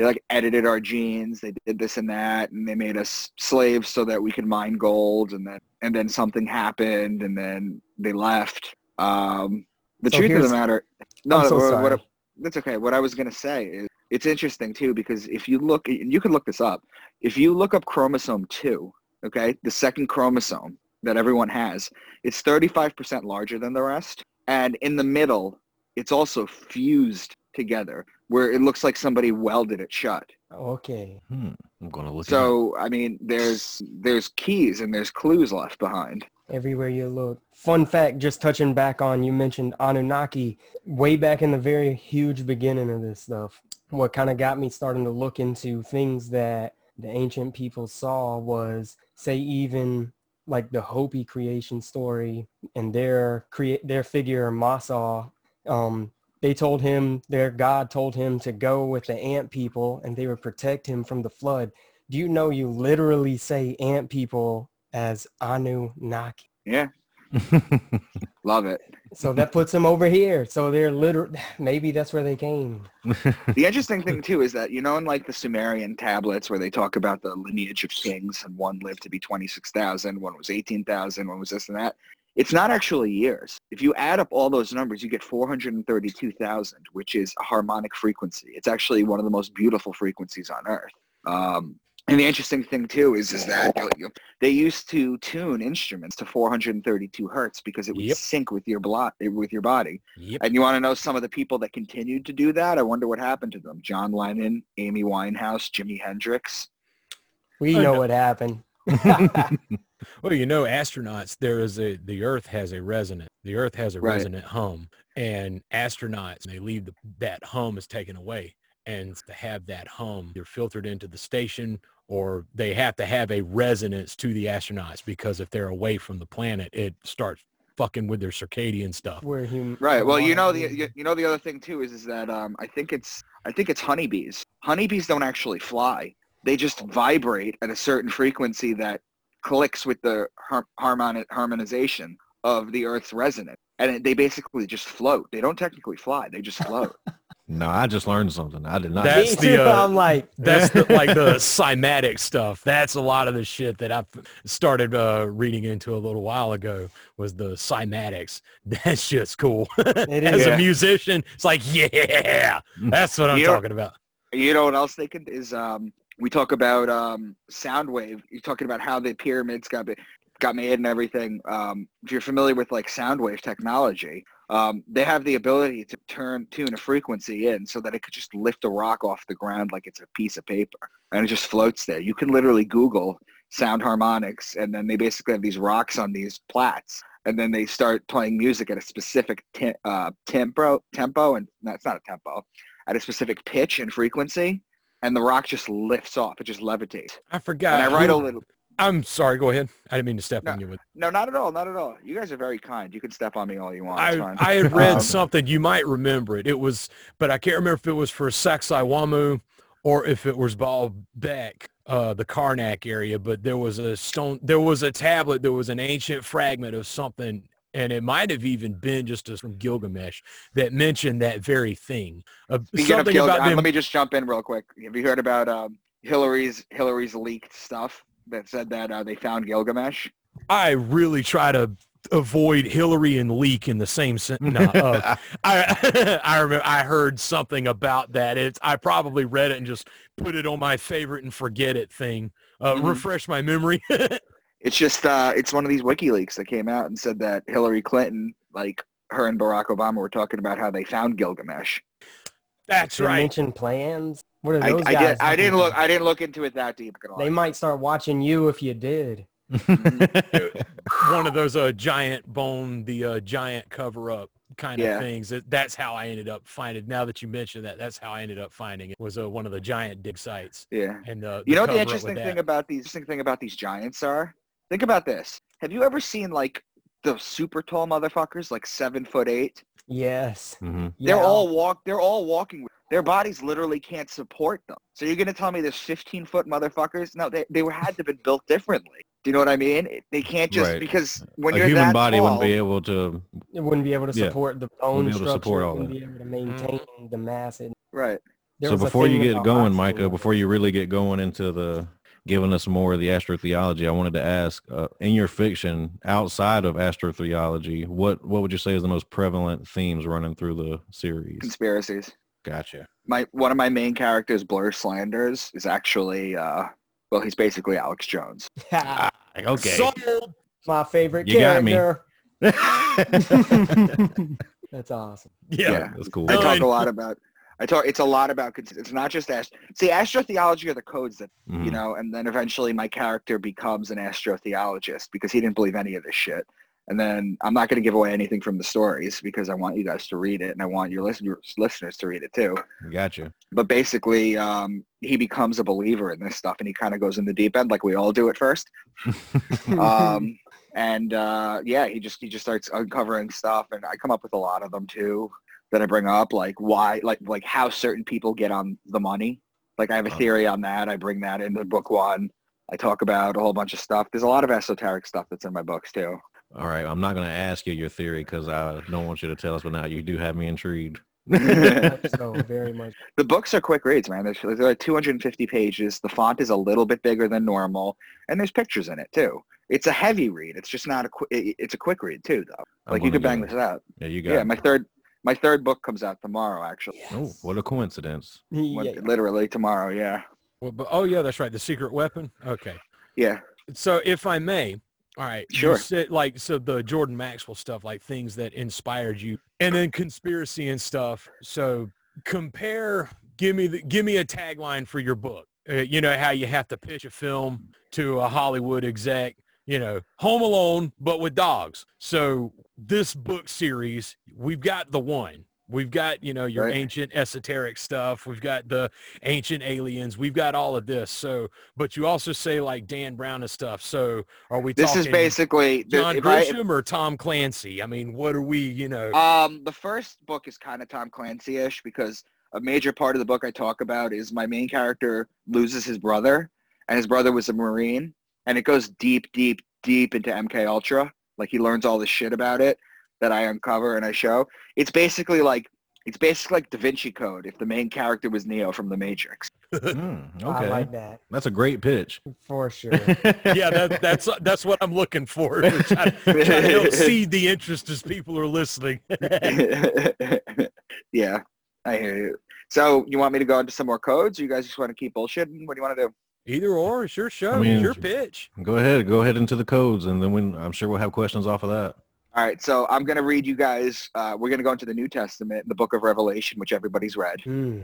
Speaker 5: they like edited our genes, they did this and that, and they made us slaves so that we could mine gold, and then and then something happened, and then they left. Um, the
Speaker 7: So
Speaker 5: truth of the matter, no,
Speaker 7: so
Speaker 5: what- what- that's okay. What I was gonna say is it's interesting too because if you look, and you can look this up, if you look up chromosome two, okay, the second chromosome that everyone has, it's 35% larger than the rest, and in the middle, it's also fused together where it looks like somebody welded it shut.
Speaker 7: Okay.
Speaker 4: Hmm, I'm gonna look. it.
Speaker 5: So I mean, there's there's keys and there's clues left behind.
Speaker 7: Everywhere you look. Fun fact, just touching back on, you mentioned Anunnaki way back in the very huge beginning of this stuff. What kind of got me starting to look into things that the ancient people saw was, say, even like the Hopi creation story and their create their figure Masa. Um, they told him their God told him to go with the ant people and they would protect him from the flood. Do you know you literally say ant people as Anunnaki?
Speaker 5: Yeah, love it.
Speaker 7: So that puts them over here. So they're literal. Maybe that's where they came.
Speaker 5: The interesting thing too is that you know in like the Sumerian tablets where they talk about the lineage of kings and one lived to be 26,000, one was 18,000, one was this and that. It's not actually years. If you add up all those numbers, you get 432,000, which is a harmonic frequency. It's actually one of the most beautiful frequencies on Earth. Um, and the interesting thing too is is that they used to tune instruments to 432 hertz because it would
Speaker 6: Yep.
Speaker 5: sync with your blo- with your body.
Speaker 6: Yep.
Speaker 5: And you want to know some of the people that continued to do that? I wonder what happened to them. John Lennon, Amy Winehouse, Jimi Hendrix.
Speaker 7: We know what happened.
Speaker 6: Well, you know, astronauts, there is a, the earth has a resonant, the earth has a
Speaker 5: Right.
Speaker 6: resonant hum and astronauts, they leave the, that hum is taken away. And to have that hum, they're filtered into the station or they have to have a resonance to the astronauts because if they're away from the planet, it starts fucking with their circadian stuff.
Speaker 7: We're human.
Speaker 5: Right. Well, you know the you, you know the other thing too is is that um, I think it's I think it's honeybees. Honeybees don't actually fly. They just vibrate at a certain frequency that clicks with the har- harmonic harmonization of the Earth's resonance, and it, they basically just float. They don't technically fly. They just float.
Speaker 4: no, I just learned something. I did not.
Speaker 6: That-
Speaker 7: Me
Speaker 6: That's
Speaker 7: too.
Speaker 6: the, uh,
Speaker 7: I'm like,
Speaker 6: That's the, like the cymatic stuff. That's a lot of the shit that I started uh, reading into a little while ago was the cymatics. That's just cool.
Speaker 7: It
Speaker 6: As
Speaker 7: is.
Speaker 6: a musician, it's like, yeah, that's what I'm
Speaker 5: You
Speaker 6: talking about.
Speaker 5: You know what else they could is um, we talk about um, sound wave. You're talking about how the pyramids got got made and everything. Um, if you're familiar with like sound wave technology, um, they have the ability to turn tune a frequency in so that it could just lift a rock off the ground like it's a piece of paper and it just floats there. You can literally Google sound harmonics and then they basically have these rocks on these plats and then they start playing music at a specific te- uh, tempo tempo and that's not a tempo at a specific pitch and frequency, and the rock just lifts off. It just levitates.
Speaker 6: I forgot.
Speaker 5: And I write a little.
Speaker 6: I'm sorry. Go ahead. I didn't mean to step
Speaker 5: No.
Speaker 6: on you. With,
Speaker 5: No, not at all. Not at all. You guys are very kind. You can step on me all you want.
Speaker 6: I. I had read
Speaker 5: Um,
Speaker 6: something. You might remember it. It was, but I can't remember if it was for Sacsayhuamán or if it was Baalbek, uh, the Karnak area. But there was a stone. There was a tablet. There was an ancient fragment of something, and it might have even been just as from Gilgamesh that mentioned that very thing. Uh, something
Speaker 5: Gil-
Speaker 6: about
Speaker 5: uh,
Speaker 6: them.
Speaker 5: let me just jump in real quick. Have you heard about um, Hillary's Hillary's leaked stuff that said that uh, they found Gilgamesh?
Speaker 6: I really try to avoid Hillary and leak in the same sentence. No, uh, I I remember I heard something about that. It's I probably read it and just put it on my favorite and forget it thing. Uh,
Speaker 5: Mhm.
Speaker 6: Refresh my memory.
Speaker 5: It's just uh, it's one of these WikiLeaks that came out and said that Hillary Clinton, like her and Barack Obama, were talking about how they found Gilgamesh.
Speaker 6: That's
Speaker 7: they
Speaker 6: right.
Speaker 7: mentioned plans. What are
Speaker 5: I,
Speaker 7: those
Speaker 5: I
Speaker 7: guys?
Speaker 5: did, I didn't look. I didn't look into it that deep. gonna
Speaker 7: They might start watching you if you did.
Speaker 6: one of those uh, giant bone, the uh, giant cover up kind of
Speaker 5: Yeah.
Speaker 6: things. That, that's how I ended up finding. Now that you mentioned that, that's how I ended up finding it. Was uh, one of the giant dig sites.
Speaker 5: Yeah.
Speaker 6: And uh,
Speaker 5: You know what the
Speaker 6: cover up with
Speaker 5: interesting thing about these interesting thing about these giants are? Think about this. Have you ever seen like the super tall motherfuckers, like seven foot eight?
Speaker 7: Yes.
Speaker 4: hmm
Speaker 5: They're
Speaker 7: Yeah.
Speaker 5: all walk. They're all walking. Their bodies literally can't support them. So you're gonna tell me there's 15 foot motherfuckers? No, they they were had to have been built differently. Do you know what I mean? They can't just
Speaker 4: Right.
Speaker 5: because when
Speaker 4: A
Speaker 5: you're
Speaker 4: human
Speaker 5: that
Speaker 4: body
Speaker 5: tall,
Speaker 4: wouldn't be able to.
Speaker 7: It wouldn't be able to
Speaker 4: Yeah.
Speaker 7: support the bone
Speaker 4: be able to
Speaker 7: structure.
Speaker 4: support all
Speaker 7: wouldn't
Speaker 4: that.
Speaker 7: be able to maintain the mass. And
Speaker 5: right?
Speaker 7: there
Speaker 4: so before you get going,
Speaker 7: oxygen
Speaker 4: Micah, before you really get going into the giving us more of the astrotheology, I wanted to ask, uh, in your fiction, outside of astrotheology, what what would you say is the most prevalent themes running through the series?
Speaker 5: Conspiracies.
Speaker 4: Gotcha.
Speaker 5: My one of my main characters, Blur Slanders, is actually uh, well, he's basically Alex Jones.
Speaker 4: Okay.
Speaker 6: Sold.
Speaker 7: my favorite
Speaker 4: You got me.
Speaker 7: character.
Speaker 4: That's
Speaker 7: That's awesome.
Speaker 6: Yeah.
Speaker 4: That's cool.
Speaker 5: I talk a lot about. I talk. It's a lot about. It's not just ast. See, astrotheology are the codes that you
Speaker 4: Mhm.
Speaker 5: know, and then eventually my character becomes an astrotheologist because he didn't believe any of this shit. And then I'm not going to give away anything from the stories because I want you guys to read it and I want your listeners listeners to read it too.
Speaker 4: Gotcha.
Speaker 5: But basically, um, he becomes a believer in this stuff and he kind of goes in the deep end like we all do at first. um, and uh, yeah, he just he just starts uncovering stuff, and I come up with a lot of them too that I bring up, like why, like like how certain people get on the money. Like I have a
Speaker 4: Oh.
Speaker 5: theory on that. I bring that into book one. I talk about a whole bunch of stuff. There's a lot of esoteric stuff that's in my books too.
Speaker 4: All right. I'm not going to ask you your theory because I don't want you to tell us, but now you do have me intrigued.
Speaker 7: so very much.
Speaker 5: The books are quick reads, man. They're, they're like 250 pages. The font is a little bit bigger than normal, and there's pictures in it too. It's a heavy read. It's just not a quick. It's a quick read too, though. Like you
Speaker 4: gonna
Speaker 5: could bang
Speaker 4: go-
Speaker 5: this out.
Speaker 4: Yeah, you got
Speaker 5: Yeah,
Speaker 4: it.
Speaker 5: my third my third book comes out tomorrow, actually.
Speaker 4: Oh, what a coincidence.
Speaker 5: What-
Speaker 7: Yeah.
Speaker 5: Literally tomorrow. Yeah.
Speaker 6: Well, but, oh yeah, that's right. The secret weapon. Okay.
Speaker 5: Yeah.
Speaker 6: So if I may, all right. you
Speaker 5: Sure.
Speaker 6: said, like so the Jordan Maxwell stuff, like things that inspired you, and then conspiracy and stuff. So compare. Give me the give me a tagline for your book. Uh, you know how you have to pitch a film to a Hollywood exec. You know, Home Alone, but with dogs. So this book series, we've got the one. We've got, you know, your
Speaker 5: Right.
Speaker 6: ancient esoteric stuff. We've got the ancient aliens. We've got all of this. So, but you also say like Dan Brown and stuff. So are we
Speaker 5: This is basically the-
Speaker 6: John
Speaker 5: I- if-
Speaker 6: Grisham or Tom Clancy? I mean, what are we, you know?
Speaker 5: Um, the first book is kind of Tom Clancy-ish because a major part of the book I talk about is my main character loses his brother, and his brother was a Marine, and it goes deep, deep, deep into MK Ultra. Like he learns all this shit about it that I uncover and I show. It's basically like it's basically like Da Vinci Code if the main character was Neo from The Matrix.
Speaker 4: Hmm,
Speaker 7: I
Speaker 4: okay.
Speaker 7: like that
Speaker 4: That's a great pitch.
Speaker 7: for sure.
Speaker 6: yeah, that, that's that's what I'm looking for. to try, try to help seed the interest as people are listening.
Speaker 5: yeah, I hear you. So you want me to go into some more codes? Or you guys just want to keep bullshitting? What do you want to do?
Speaker 6: Either or, it's your show,
Speaker 4: I mean,
Speaker 6: it's your pitch.
Speaker 4: Go ahead. Go ahead into the codes, and then we, I'm sure we'll have questions off of that.
Speaker 5: All right, so I'm going to read you guys. Uh, we're going to go into the New Testament, the book of Revelation, which everybody's read.
Speaker 7: Hmm.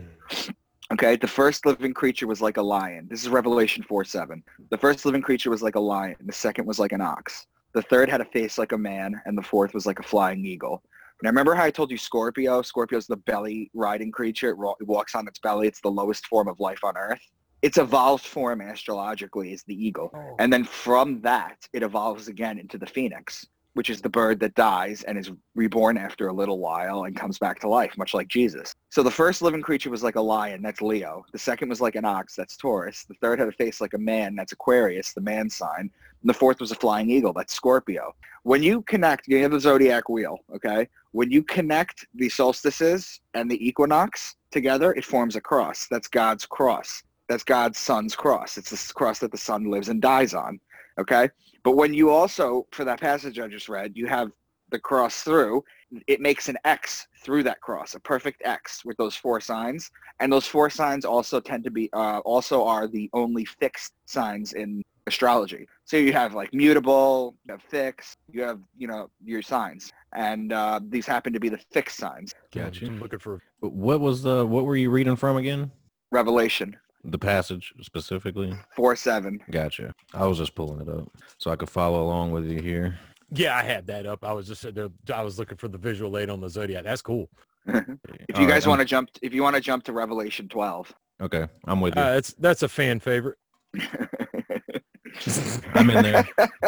Speaker 5: Okay, the first living creature was like a lion. This is Revelation 4 7. The first living creature was like a lion. The second was like an ox. The third had a face like a man, and the fourth was like a flying eagle. Now, remember how I told you Scorpio? Scorpio's the belly riding creature. It, it walks on its belly. It's the lowest form of life on Earth. Its evolved form astrologically is the eagle.
Speaker 7: Oh.
Speaker 5: And then from that, it evolves again into the phoenix, which is the bird that dies and is reborn after a little while and comes back to life, much like Jesus. So the first living creature was like a lion, that's Leo. The second was like an ox, that's Taurus. The third had a face like a man, that's Aquarius, the man sign. And the fourth was a flying eagle, that's Scorpio. When you connect, you have the zodiac wheel, okay? When you connect the solstices and the equinox together, it forms a cross. That's God's cross. That's God's son's cross. It's the cross that the son lives and dies on, okay? But when you also, for that passage I just read, you have the cross through, it makes an X through that cross, a perfect X with those four signs. And those four signs also tend to be, uh, also are the only fixed signs in astrology. So you have like mutable, you have fixed, you have, you know, your signs. And uh, these happen to be the fixed signs.
Speaker 4: Gotcha.
Speaker 6: I'm looking for
Speaker 4: What was the? What were you reading from again?
Speaker 5: Revelation.
Speaker 4: The passage specifically.
Speaker 5: Four seven.
Speaker 4: Gotcha. I was just pulling it up so I could follow along with you here.
Speaker 6: Yeah, I had that up. I was just. I was looking for the visual aid on the zodiac. That's cool.
Speaker 5: If you guys want to jump, if you want to jump to Revelation 12,
Speaker 4: okay, I'm with you.
Speaker 6: Uh, that's that's a fan favorite.
Speaker 4: I'm in there.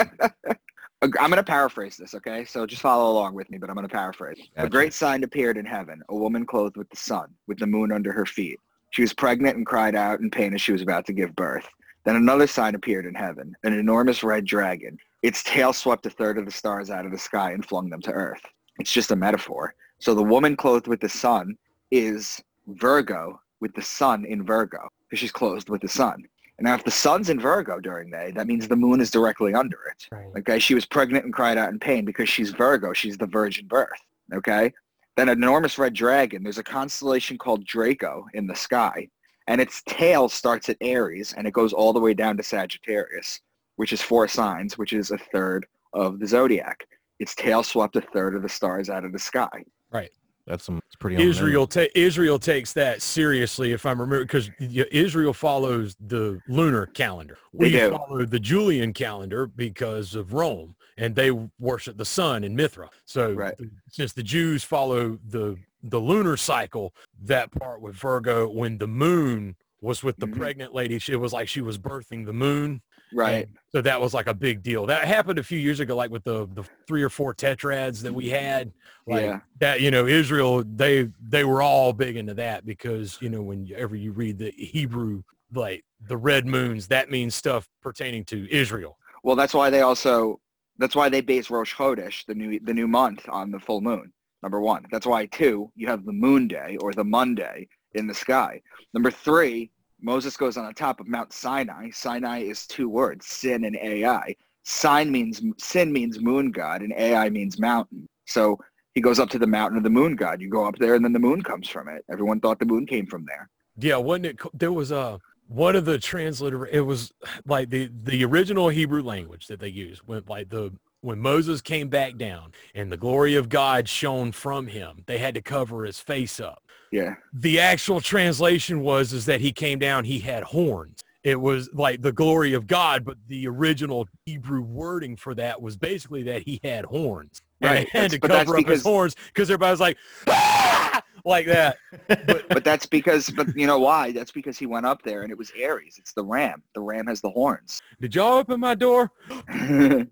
Speaker 5: I'm going to paraphrase this, okay? So just follow along with me, but I'm going to paraphrase. A great sign appeared in heaven, a woman clothed with the sun, with the moon under her feet. She was pregnant and cried out in pain as she was about to give birth. Then another sign appeared in heaven, an enormous red dragon. Its tail swept a third of the stars out of the sky and flung them to earth. It's just a metaphor. So the woman clothed with the sun is Virgo with the sun in Virgo because she's clothed with the sun. And now if the sun's in Virgo during May, that means the moon is directly under it.
Speaker 7: Right.
Speaker 5: Okay, she was pregnant and cried out in pain because she's Virgo. She's the virgin birth. Okay, an enormous red dragon. There's a constellation called Draco in the sky, and its tail starts at Aries and it goes all the way down to Sagittarius, which is four signs, which is a third of the zodiac. Its tail swept a third of the stars out of the sky. Right.
Speaker 4: That's some. It's pretty. on the nose.
Speaker 6: Israel ta- Israel takes that seriously, if I'm remember, because Israel follows the lunar calendar.
Speaker 5: They
Speaker 6: We
Speaker 5: do.
Speaker 6: follow the Julian calendar because of Rome, and they worship the sun in Mithra. So
Speaker 5: Right.
Speaker 6: since the Jews follow the the lunar cycle, that part with Virgo, when the moon was with the
Speaker 5: Mhm.
Speaker 6: pregnant lady, she- it was like she was birthing the moon.
Speaker 5: Right.
Speaker 6: And so that was like a big deal. That happened a few years ago, like with the the three or four tetrads that we had. Like
Speaker 5: Yeah.
Speaker 6: that, you know, Israel, they they were all big into that because you know whenever you read the Hebrew, like the red moons, that means stuff pertaining to Israel.
Speaker 5: Well, that's why they also that's why they base Rosh Chodesh, the new the new month, on the full moon. Number one. That's why two, you have the moon day or the Monday in the sky. Number three, Moses goes on the top of Mount Sinai. Sinai is two words, sin and AI. Sign means sin means moon god, and AI means mountain. So he goes up to the mountain of the moon god. You go up there, and then the moon comes from it. Everyone thought the moon came from there.
Speaker 6: Yeah, wasn't it? There was a one of the translator. It was like the the original Hebrew language that they used when like the when Moses came back down and the glory of God shone from him. They had to cover his face up.
Speaker 5: Yeah.
Speaker 6: the actual translation was is that he came down he had horns it was like the glory of god but the original hebrew wording for that was basically that he had horns and
Speaker 5: Right,
Speaker 6: they had
Speaker 5: that's-
Speaker 6: to cover up his horns because everybody was like "Ah!" Like that but
Speaker 5: But that's because, but you know why? That's because he went up there and it was Aries. It's the ram. The ram has the horns.
Speaker 6: did y'all open my door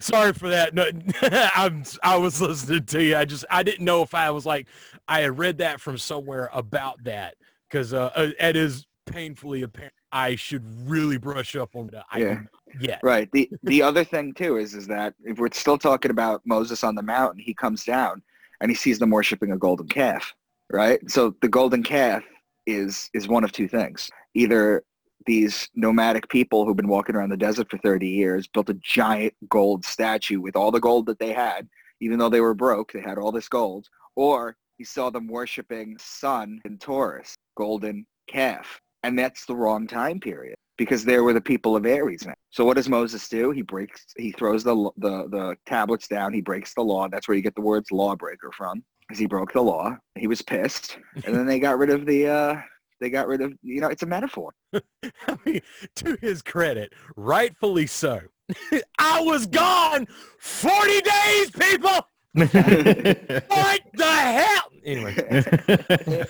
Speaker 6: sorry for that no, i'm i was listening to you i just i didn't know if i was like i had read that from somewhere about that because uh, uh it is painfully apparent i should really brush up on that I,
Speaker 5: Yeah.
Speaker 6: Yeah
Speaker 5: Right. The the other thing too is is that if we're still talking about Moses on the mountain, he comes down and he sees them worshiping a golden calf. Right. So the golden calf is is one of two things. Either these nomadic people who've been walking around the desert for 30 years built a giant gold statue with all the gold that they had, even though they were broke, they had all this gold, or he saw them worshiping sun and Taurus, golden calf. And that's the wrong time period because there were the people of Aries now. So what does Moses do? He breaks, he throws the, the, the tablets down. He breaks the law. That's where you get the words lawbreaker from because he broke the law. He was pissed. And then they got rid of the, uh, they got rid of, you know, it's a metaphor.
Speaker 6: I mean, to his credit rightfully so i was gone 40 days people what the hell anyway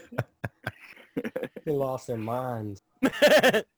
Speaker 7: They lost their minds.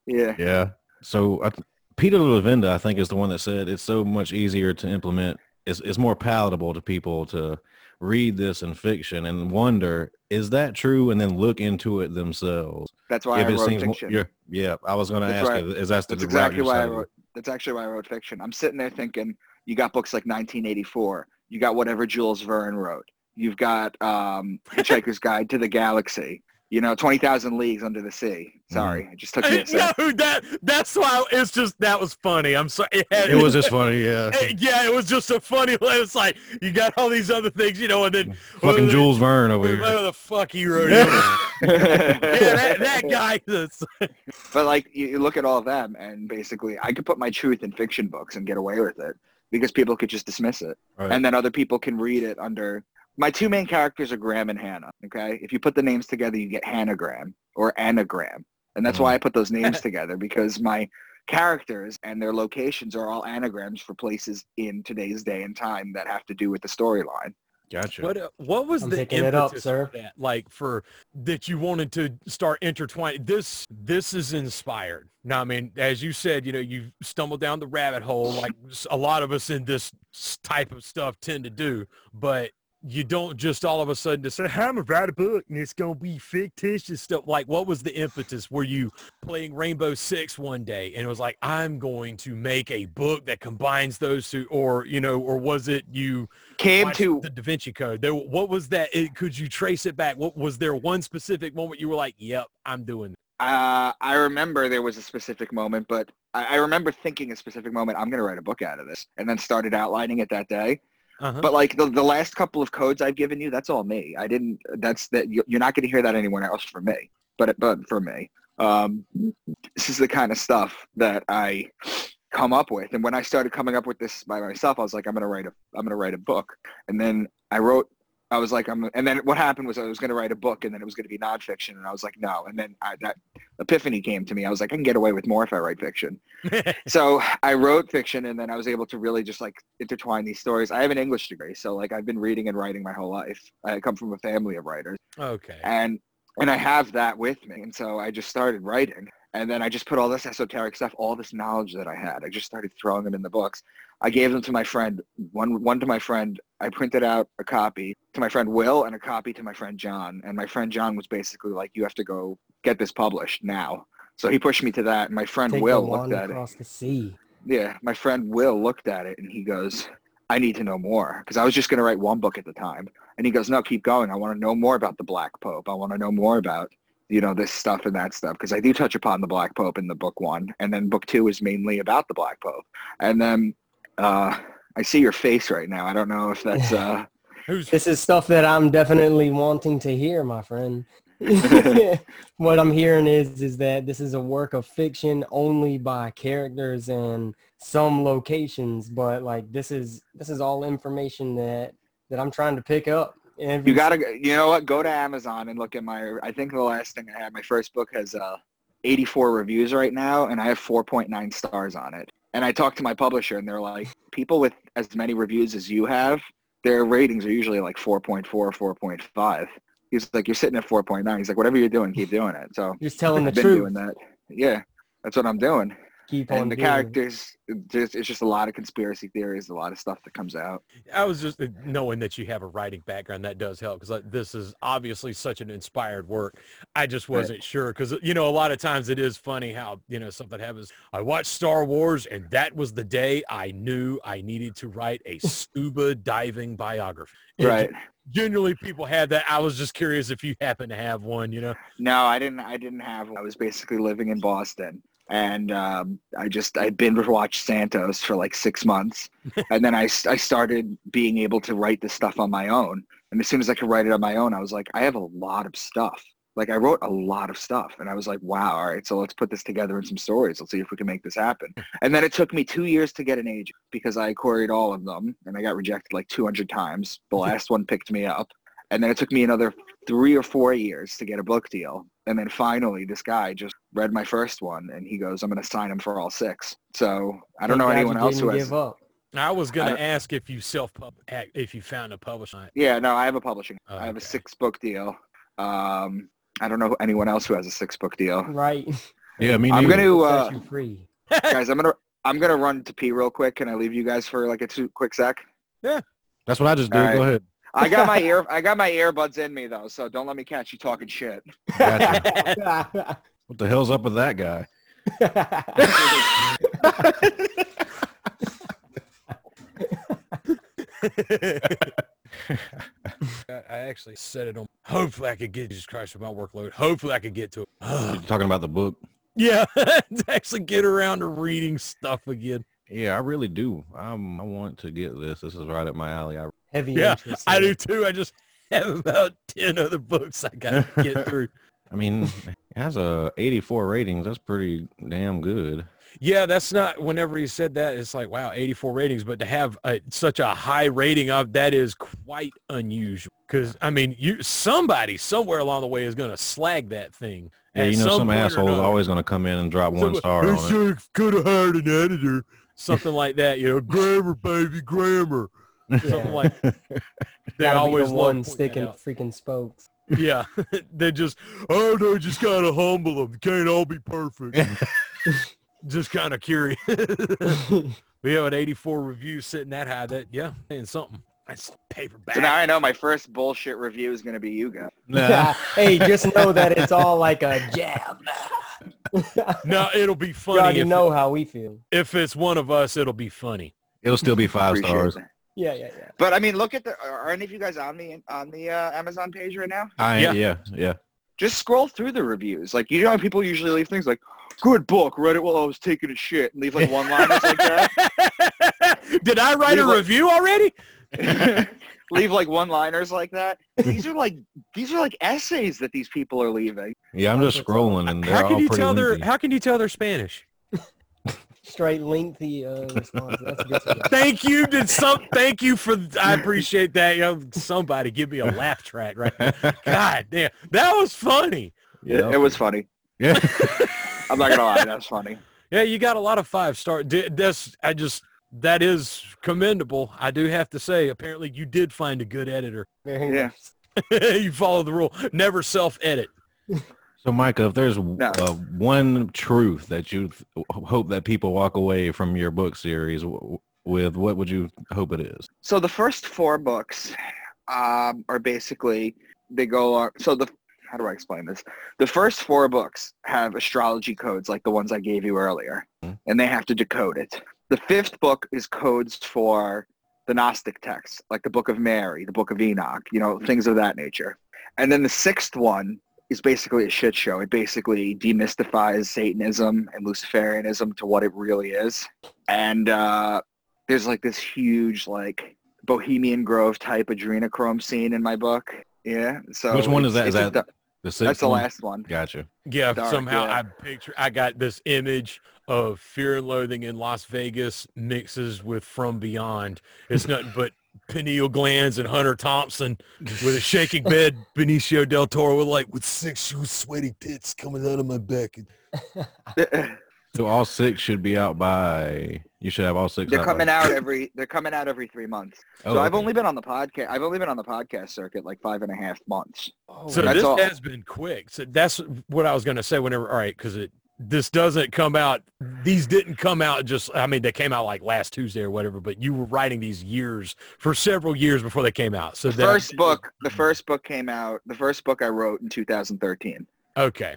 Speaker 5: yeah.
Speaker 4: yeah. So I Peter Levenda, I think, is the one that said it's so much easier to implement. It's, it's more palatable to people to read this in fiction and wonder, is that true? And then look into it themselves.
Speaker 5: That's why I
Speaker 4: it
Speaker 5: wrote
Speaker 4: seems more,
Speaker 5: fiction.
Speaker 4: yeah, yeah. I was going to ask
Speaker 5: right.
Speaker 4: you, is that the
Speaker 5: That's
Speaker 4: route
Speaker 5: exactly
Speaker 4: you're
Speaker 5: why I wrote. That's actually why I wrote fiction. I'm sitting there thinking, you got books like 1984. You got whatever Jules Verne wrote. You've got um, Hitchhiker's Guide to the Galaxy. You know, 20,000 Leagues Under the Sea. Sorry, it just took me a
Speaker 6: no, that that's why it's just that was funny. I'm sorry. It, had-
Speaker 4: It was just funny, yeah.
Speaker 6: Eh, yeah, it was just a funny. It's like you got all these other things, you know, and then
Speaker 4: Fucking
Speaker 6: well,
Speaker 4: Jules Verne over here.
Speaker 6: Whatever the fuck he wrote. yeah, that, that guy. That's,
Speaker 5: but like, you, you look at all of them, and basically, I could put my truth in fiction books and get away with it because people could just dismiss it.
Speaker 4: Right.
Speaker 5: and then other people can read it under my two main characters are Graham and Hannah. Okay, if you put the names together, you get Hanagram or Anagram, and that's why I put those names together because my characters and their locations are all anagrams for places in today's day and time that have to do with the storyline.
Speaker 4: Gotcha.
Speaker 6: What uh, what was
Speaker 7: I'm
Speaker 6: the
Speaker 7: picking it up, sir.
Speaker 6: for that? Like for that you wanted to start intertwining this this is inspired. Now I mean, as you said, you know, you stumbled down the rabbit hole like a lot of us in this type of stuff tend to do, but you don't just all of a sudden just say, I'm gonna write a book and it's gonna be fictitious stuff. Like what was the impetus? Were you playing Rainbow Six one day and it was like, I'm going to make a book that combines those two or you know, or was it you
Speaker 5: Came to
Speaker 6: the Da Vinci Code. There, what was that? It, could you trace it back? What was there one specific moment you were like, "Yep, I'm doing."
Speaker 5: Uh, I remember there was a specific moment, but I, I remember thinking a specific moment. I'm going to write a book out of this, and then started outlining it that day.
Speaker 6: Uh-huh.
Speaker 5: But like the, the last couple of codes I've given you, that's all me. I didn't. That's that. you- You're not going to hear that anywhere else from me. But but for me, um, this is the kind of stuff that I come up with. And when I started coming up with this by myself, I was like, I'm going to write a. I'm going to write a book. And then I wrote. I was like, I'm. And then what happened was I was going to write a book, and then it was going to be nonfiction, and I was like, no. And then I, that epiphany came to me. I was like, I can get away with more if I write fiction so I wrote fiction and then I was able to really just like intertwine these stories. I have an English degree, so like I've been reading and writing my whole life. I come from a family of writers
Speaker 6: okay.
Speaker 5: and and I have that with me. And so I just started writing and then I just put all this esoteric stuff, all this knowledge that I had. I just started throwing them in the books. I gave them to my friend, one one to my friend. I printed out a copy to my friend Will and a copy to my friend John. And my friend John was basically like, you have to go get this published now. So he pushed me to that. And my friend
Speaker 7: Take
Speaker 5: Will looked at it.
Speaker 7: the sea.
Speaker 5: Yeah, my friend Will looked at it and he goes, I need to know more because I was just going to write one book at the time. And he goes, no, keep going. I want to know more about the Black Pope. I want to know more about, you know, this stuff and that stuff because I do touch upon the Black Pope in the book one. And then book two is mainly about the Black Pope. And then uh, I see your face right now. I don't know if that's, uh,
Speaker 6: Who's
Speaker 7: This is stuff that I'm definitely wanting to hear, my friend. what I'm hearing is is that this is a work of fiction only by characters and some locations, but like this is this is all information that that I'm trying to pick up. Every
Speaker 5: you gotta, you know what? Go to Amazon and look at my, I think the last thing I had, my first book has uh, 84 reviews right now and I have 4.9 stars on it. And I talked to my publisher and they're like, people with as many reviews as you have, their ratings are usually like 4.4, 4.5. He's like, you're sitting at 4.9. He's like, whatever you're doing, keep doing it. So
Speaker 7: just telling the
Speaker 5: I've been
Speaker 7: truth.
Speaker 5: doing that. Yeah, that's what I'm doing.
Speaker 7: Keep on
Speaker 5: And the
Speaker 7: doing
Speaker 5: characters, just, it's just a lot of conspiracy theories, a lot of stuff that comes out.
Speaker 6: I was just uh, knowing that you have a writing background that does help because this is obviously such an inspired work. I just wasn't sure because you know a lot of times it is funny how you know something happens. I watched Star Wars and that was the day I knew I needed to write a scuba diving biography. And
Speaker 5: Right.
Speaker 6: Generally, people had that. I was just curious if you happen to have one. You know.
Speaker 5: No, I didn't. I didn't have. One. I was basically living in Boston, and um, I just I binge watched Santos for like six months, and then I I started being able to write this stuff on my own. And as soon as I could write it on my own, I was like, I have a lot of stuff. Like I wrote a lot of stuff, and I was like, wow, all right, so let's put this together in some stories. Let's see if we can make this happen. And then it took me two years to get an agent because I queried all of them, and I got rejected like 200 times. The last one picked me up, and then it took me another three or four years to get a book deal. And then finally, this guy just read my first one, and he goes, "I'm going to sign him for all six. So I don't
Speaker 7: Thank
Speaker 5: know anyone else who has.
Speaker 7: give up.
Speaker 6: I was gonna
Speaker 5: I-
Speaker 6: ask if you self pub if you found a publisher.
Speaker 5: Yeah, no, I have a publishing.
Speaker 6: Oh,
Speaker 5: I have a six book deal. Um, I don't know anyone else who has a six book deal.
Speaker 7: Right.
Speaker 4: Yeah, me
Speaker 5: I'm gonna
Speaker 7: Set
Speaker 5: uh,
Speaker 7: you free.
Speaker 5: guys. I'm gonna I'm gonna run to pee real quick. Can I leave you guys for like a two quick sec?
Speaker 4: Yeah, that's what I just did.
Speaker 5: All right.
Speaker 4: Go ahead.
Speaker 5: I got my ear I got my earbuds in me though, so don't let me catch you talking shit.
Speaker 4: Gotcha. What the hell's up with that guy?
Speaker 6: I I actually set it on. Hopefully, I could get Jesus Christ with my workload. Hopefully, I could get to it.
Speaker 4: You're talking about the book.
Speaker 6: yeah, to actually get around to reading stuff again.
Speaker 4: Yeah, I really do. I'm, I want to get this. This is right up my alley. I,
Speaker 7: Heavy
Speaker 6: Yeah,
Speaker 7: interest.
Speaker 6: I
Speaker 7: in
Speaker 6: do too. I just have about ten other books I got to get through.
Speaker 4: I mean, it has a 84 ratings. That's pretty damn good.
Speaker 6: Yeah, that's not. Whenever he said that, it's like wow, 84 ratings. But to have a, such a high rating of that is quite unusual. Because I mean, you somebody somewhere along the way is going to slag that thing.
Speaker 4: Yeah, you know, some,
Speaker 6: point or
Speaker 4: asshole is always going to come in and drop one
Speaker 6: Somebody,
Speaker 4: star
Speaker 6: "They
Speaker 4: on it.
Speaker 6: should could have hired an editor, something like that. You know, grammar, baby, grammar, something
Speaker 7: Yeah.
Speaker 6: like. They always
Speaker 7: the one sticking freaking spokes.
Speaker 6: Yeah, they just oh no, just kind of humble them. Can't all be perfect. just kind of curious. we have an 84 review sitting that high. That yeah, saying something. That's paperback.
Speaker 5: So now I know my first bullshit review is going to be you guys.
Speaker 4: Nah.
Speaker 7: hey, just know that it's all like a jab.
Speaker 6: no, it'll be
Speaker 7: you
Speaker 6: funny
Speaker 7: already
Speaker 6: if,
Speaker 7: know how we feel.
Speaker 6: if it's one of us. It'll be funny.
Speaker 4: It'll still be five
Speaker 5: Appreciate
Speaker 4: stars.
Speaker 5: that.
Speaker 7: Yeah, yeah, yeah.
Speaker 5: But I mean, look at the. Are any of you guys on the on the uh, Amazon page right now?
Speaker 4: I
Speaker 6: Yeah.
Speaker 4: yeah, yeah.
Speaker 5: Just scroll through the reviews. Like you know, how people usually leave things like "good book," read it while I was taking a shit, and leave like one liners like that.
Speaker 6: Did I write a
Speaker 5: like-
Speaker 6: review already?
Speaker 5: leave like one liners like that. These are like these are like essays that these people are leaving.
Speaker 4: Yeah, I'm just scrolling and they're
Speaker 6: How
Speaker 4: all
Speaker 6: can you
Speaker 4: pretty
Speaker 6: tell they're. How can you tell they're Spanish?
Speaker 7: Straight lengthy uh, response. That's good. stuff.
Speaker 6: Thank you. Did some? Thank you for. I appreciate that. You know, somebody give me a laugh track right now. God damn, that was funny.
Speaker 5: It,
Speaker 4: Yeah.
Speaker 5: it was funny.
Speaker 4: Yeah.
Speaker 5: I'm not gonna lie, that's funny.
Speaker 6: Yeah, you got a lot of five star. di- That's I just that is commendable. I do have to say. Apparently, you did find a good editor.
Speaker 5: Yeah.
Speaker 6: you follow the rule. Never self edit.
Speaker 4: So, Micah, if there's uh, one truth that you th- hope that people walk away from your book series w- with, what would you hope it is?
Speaker 5: So the first four books um, are basically they go on. So the how do I explain this? The first four books have astrology codes like the ones I gave you earlier,
Speaker 4: Mhm.
Speaker 5: and they have to decode it. The fifth book is codes for the Gnostic texts, like the Book of Mary, the Book of Enoch, you know, things of that nature. And then the sixth one is basically a shit show. It basically demystifies Satanism and Luciferianism to what it really is. And uh, there's like this huge like Bohemian Grove type adrenochrome scene in my book. Yeah. So
Speaker 4: Which one is that? Is
Speaker 5: it's a
Speaker 4: that
Speaker 5: du-
Speaker 4: The sixth
Speaker 5: that's the last one.
Speaker 4: Gotcha.
Speaker 6: Yeah,
Speaker 5: Dark,
Speaker 6: somehow
Speaker 5: yeah.
Speaker 6: I picture I got this image of Fear and Loathing in Las Vegas mixes with From Beyond. It's nothing but pineal glands and Hunter Thompson with a shaking bed, Benicio del Toro with like with sexual sweaty tits coming out of my back.
Speaker 4: So all six should be out by. You should have all 6
Speaker 5: They're
Speaker 4: out
Speaker 5: coming
Speaker 4: by-
Speaker 5: out every they're coming out every three months.
Speaker 4: Oh,
Speaker 5: so I've only been on the podcast I've only been on the podcast circuit like five and a half months.
Speaker 6: So
Speaker 5: That's
Speaker 6: this
Speaker 5: all.
Speaker 6: has been quick. So that's what I was going to say whenever, all right, because it, this doesn't come out, these didn't come out just, I mean, they came out like last Tuesday or whatever, but you were writing these years for several years before they came out. So
Speaker 5: The first book the first book came out the first book I wrote in 2013.
Speaker 6: Okay.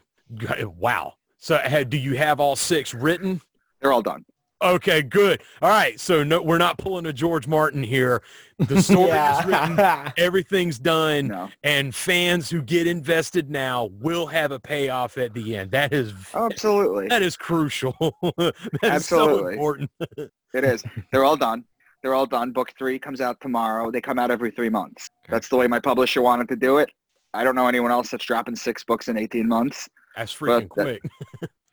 Speaker 6: Wow. So had, do you have all six written?
Speaker 5: They're all done.
Speaker 6: Okay, good. All right. So no, we're not pulling a George Martin here. The story is written. Everything's done.
Speaker 5: No.
Speaker 6: And fans who get invested now will have a payoff at the end. That is
Speaker 5: absolutely.
Speaker 6: that is crucial. that is so
Speaker 5: Absolutely.
Speaker 6: important.
Speaker 5: It is. They're all done. They're all done. Book three comes out tomorrow. They come out every three months. That's the way my publisher wanted to do it. I don't know anyone else that's dropping six books in 18 months.
Speaker 6: That's freaking
Speaker 5: But
Speaker 6: quick.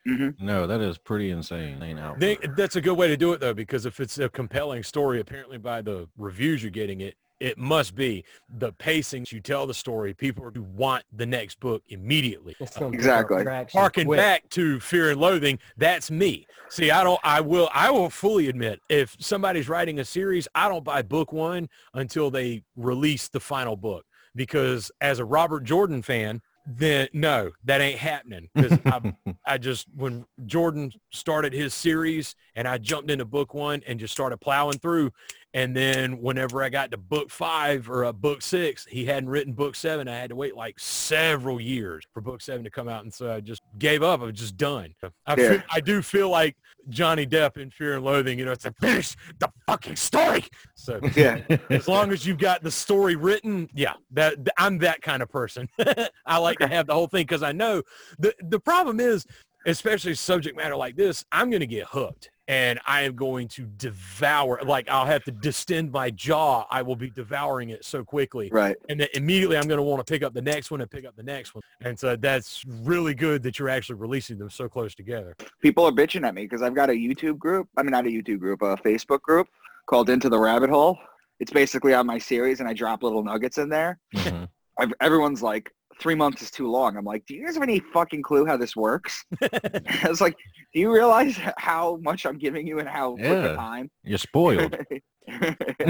Speaker 5: Hmm
Speaker 4: No, that is pretty insane.
Speaker 6: They, that's a good way to do it though, because if it's a compelling story, apparently by the reviews you're getting it, it must be the pacing. You tell the story, people who want the next book immediately.
Speaker 7: It's gonna pick up
Speaker 5: Exactly.
Speaker 7: Harking
Speaker 6: back to Fear and Loathing. That's me. See, I don't. I will. I will fully admit if somebody's writing a series, I don't buy book one until they release the final book. Because as a Robert Jordan fan, then no, that ain't happening. Because I, I just when Jordan started his series and I jumped into book one and just started plowing through. And then whenever I got to book five or uh, book six, he hadn't written book seven. I had to wait like several years for book seven to come out. And so I just gave up. I was just done. I,
Speaker 5: Yeah.
Speaker 6: feel, I do feel like Johnny Depp in Fear and Loathing, you know, it's like, finish the fucking story. So
Speaker 5: Yeah.
Speaker 6: as long as you've got the story written, yeah, that I'm that kind of person. I like to have the whole thing because I know the the problem is, especially subject matter like this, I'm going to get hooked and I am going to devour. Like I'll have to distend my jaw. I will be devouring it so quickly,
Speaker 5: Right.
Speaker 6: and then immediately I'm going to want to pick up the next one and pick up the next one. And so that's really good that you're actually releasing them so close together.
Speaker 5: People are bitching at me because I've got a YouTube group. I mean, not a YouTube group, a Facebook group called Into the Rabbit Hole. It's basically on my series, and I drop little nuggets in there.
Speaker 4: Mhm.
Speaker 5: Ev- Everyone's like, three months is too long. I'm like, do you guys have any fucking clue how this works? I was like, do you realize how much I'm giving you and how quick
Speaker 4: Yeah.
Speaker 5: a time?
Speaker 4: You're spoiled.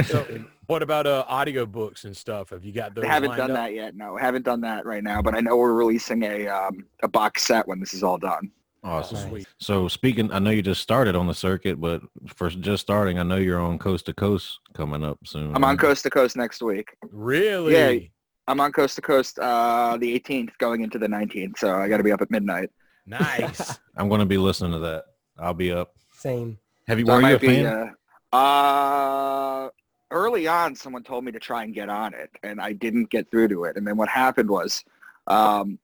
Speaker 6: So, what about uh, audiobooks and stuff? Have you got those?
Speaker 5: I haven't
Speaker 6: lined
Speaker 5: done
Speaker 6: up?
Speaker 5: that yet. No, I haven't done that right now. But I know we're releasing a um, a box set when this is all done.
Speaker 4: Awesome.
Speaker 7: Nice.
Speaker 4: So speaking, I know you just started on the circuit, but for just starting, I know you're on Coast to Coast coming up soon.
Speaker 5: I'm on coast to coast next week.
Speaker 6: Really?
Speaker 5: I'm on coast to coast uh, the 18th, going into the 19th. So I got to be up at midnight.
Speaker 6: Nice.
Speaker 4: I'm going to be listening to that. I'll be up.
Speaker 7: Same.
Speaker 4: Have you?
Speaker 5: So I
Speaker 4: were you a
Speaker 5: be.
Speaker 4: fan?
Speaker 5: Uh, uh, early on, someone told me to try and get on it, and I didn't get through to it. And then what happened was, um,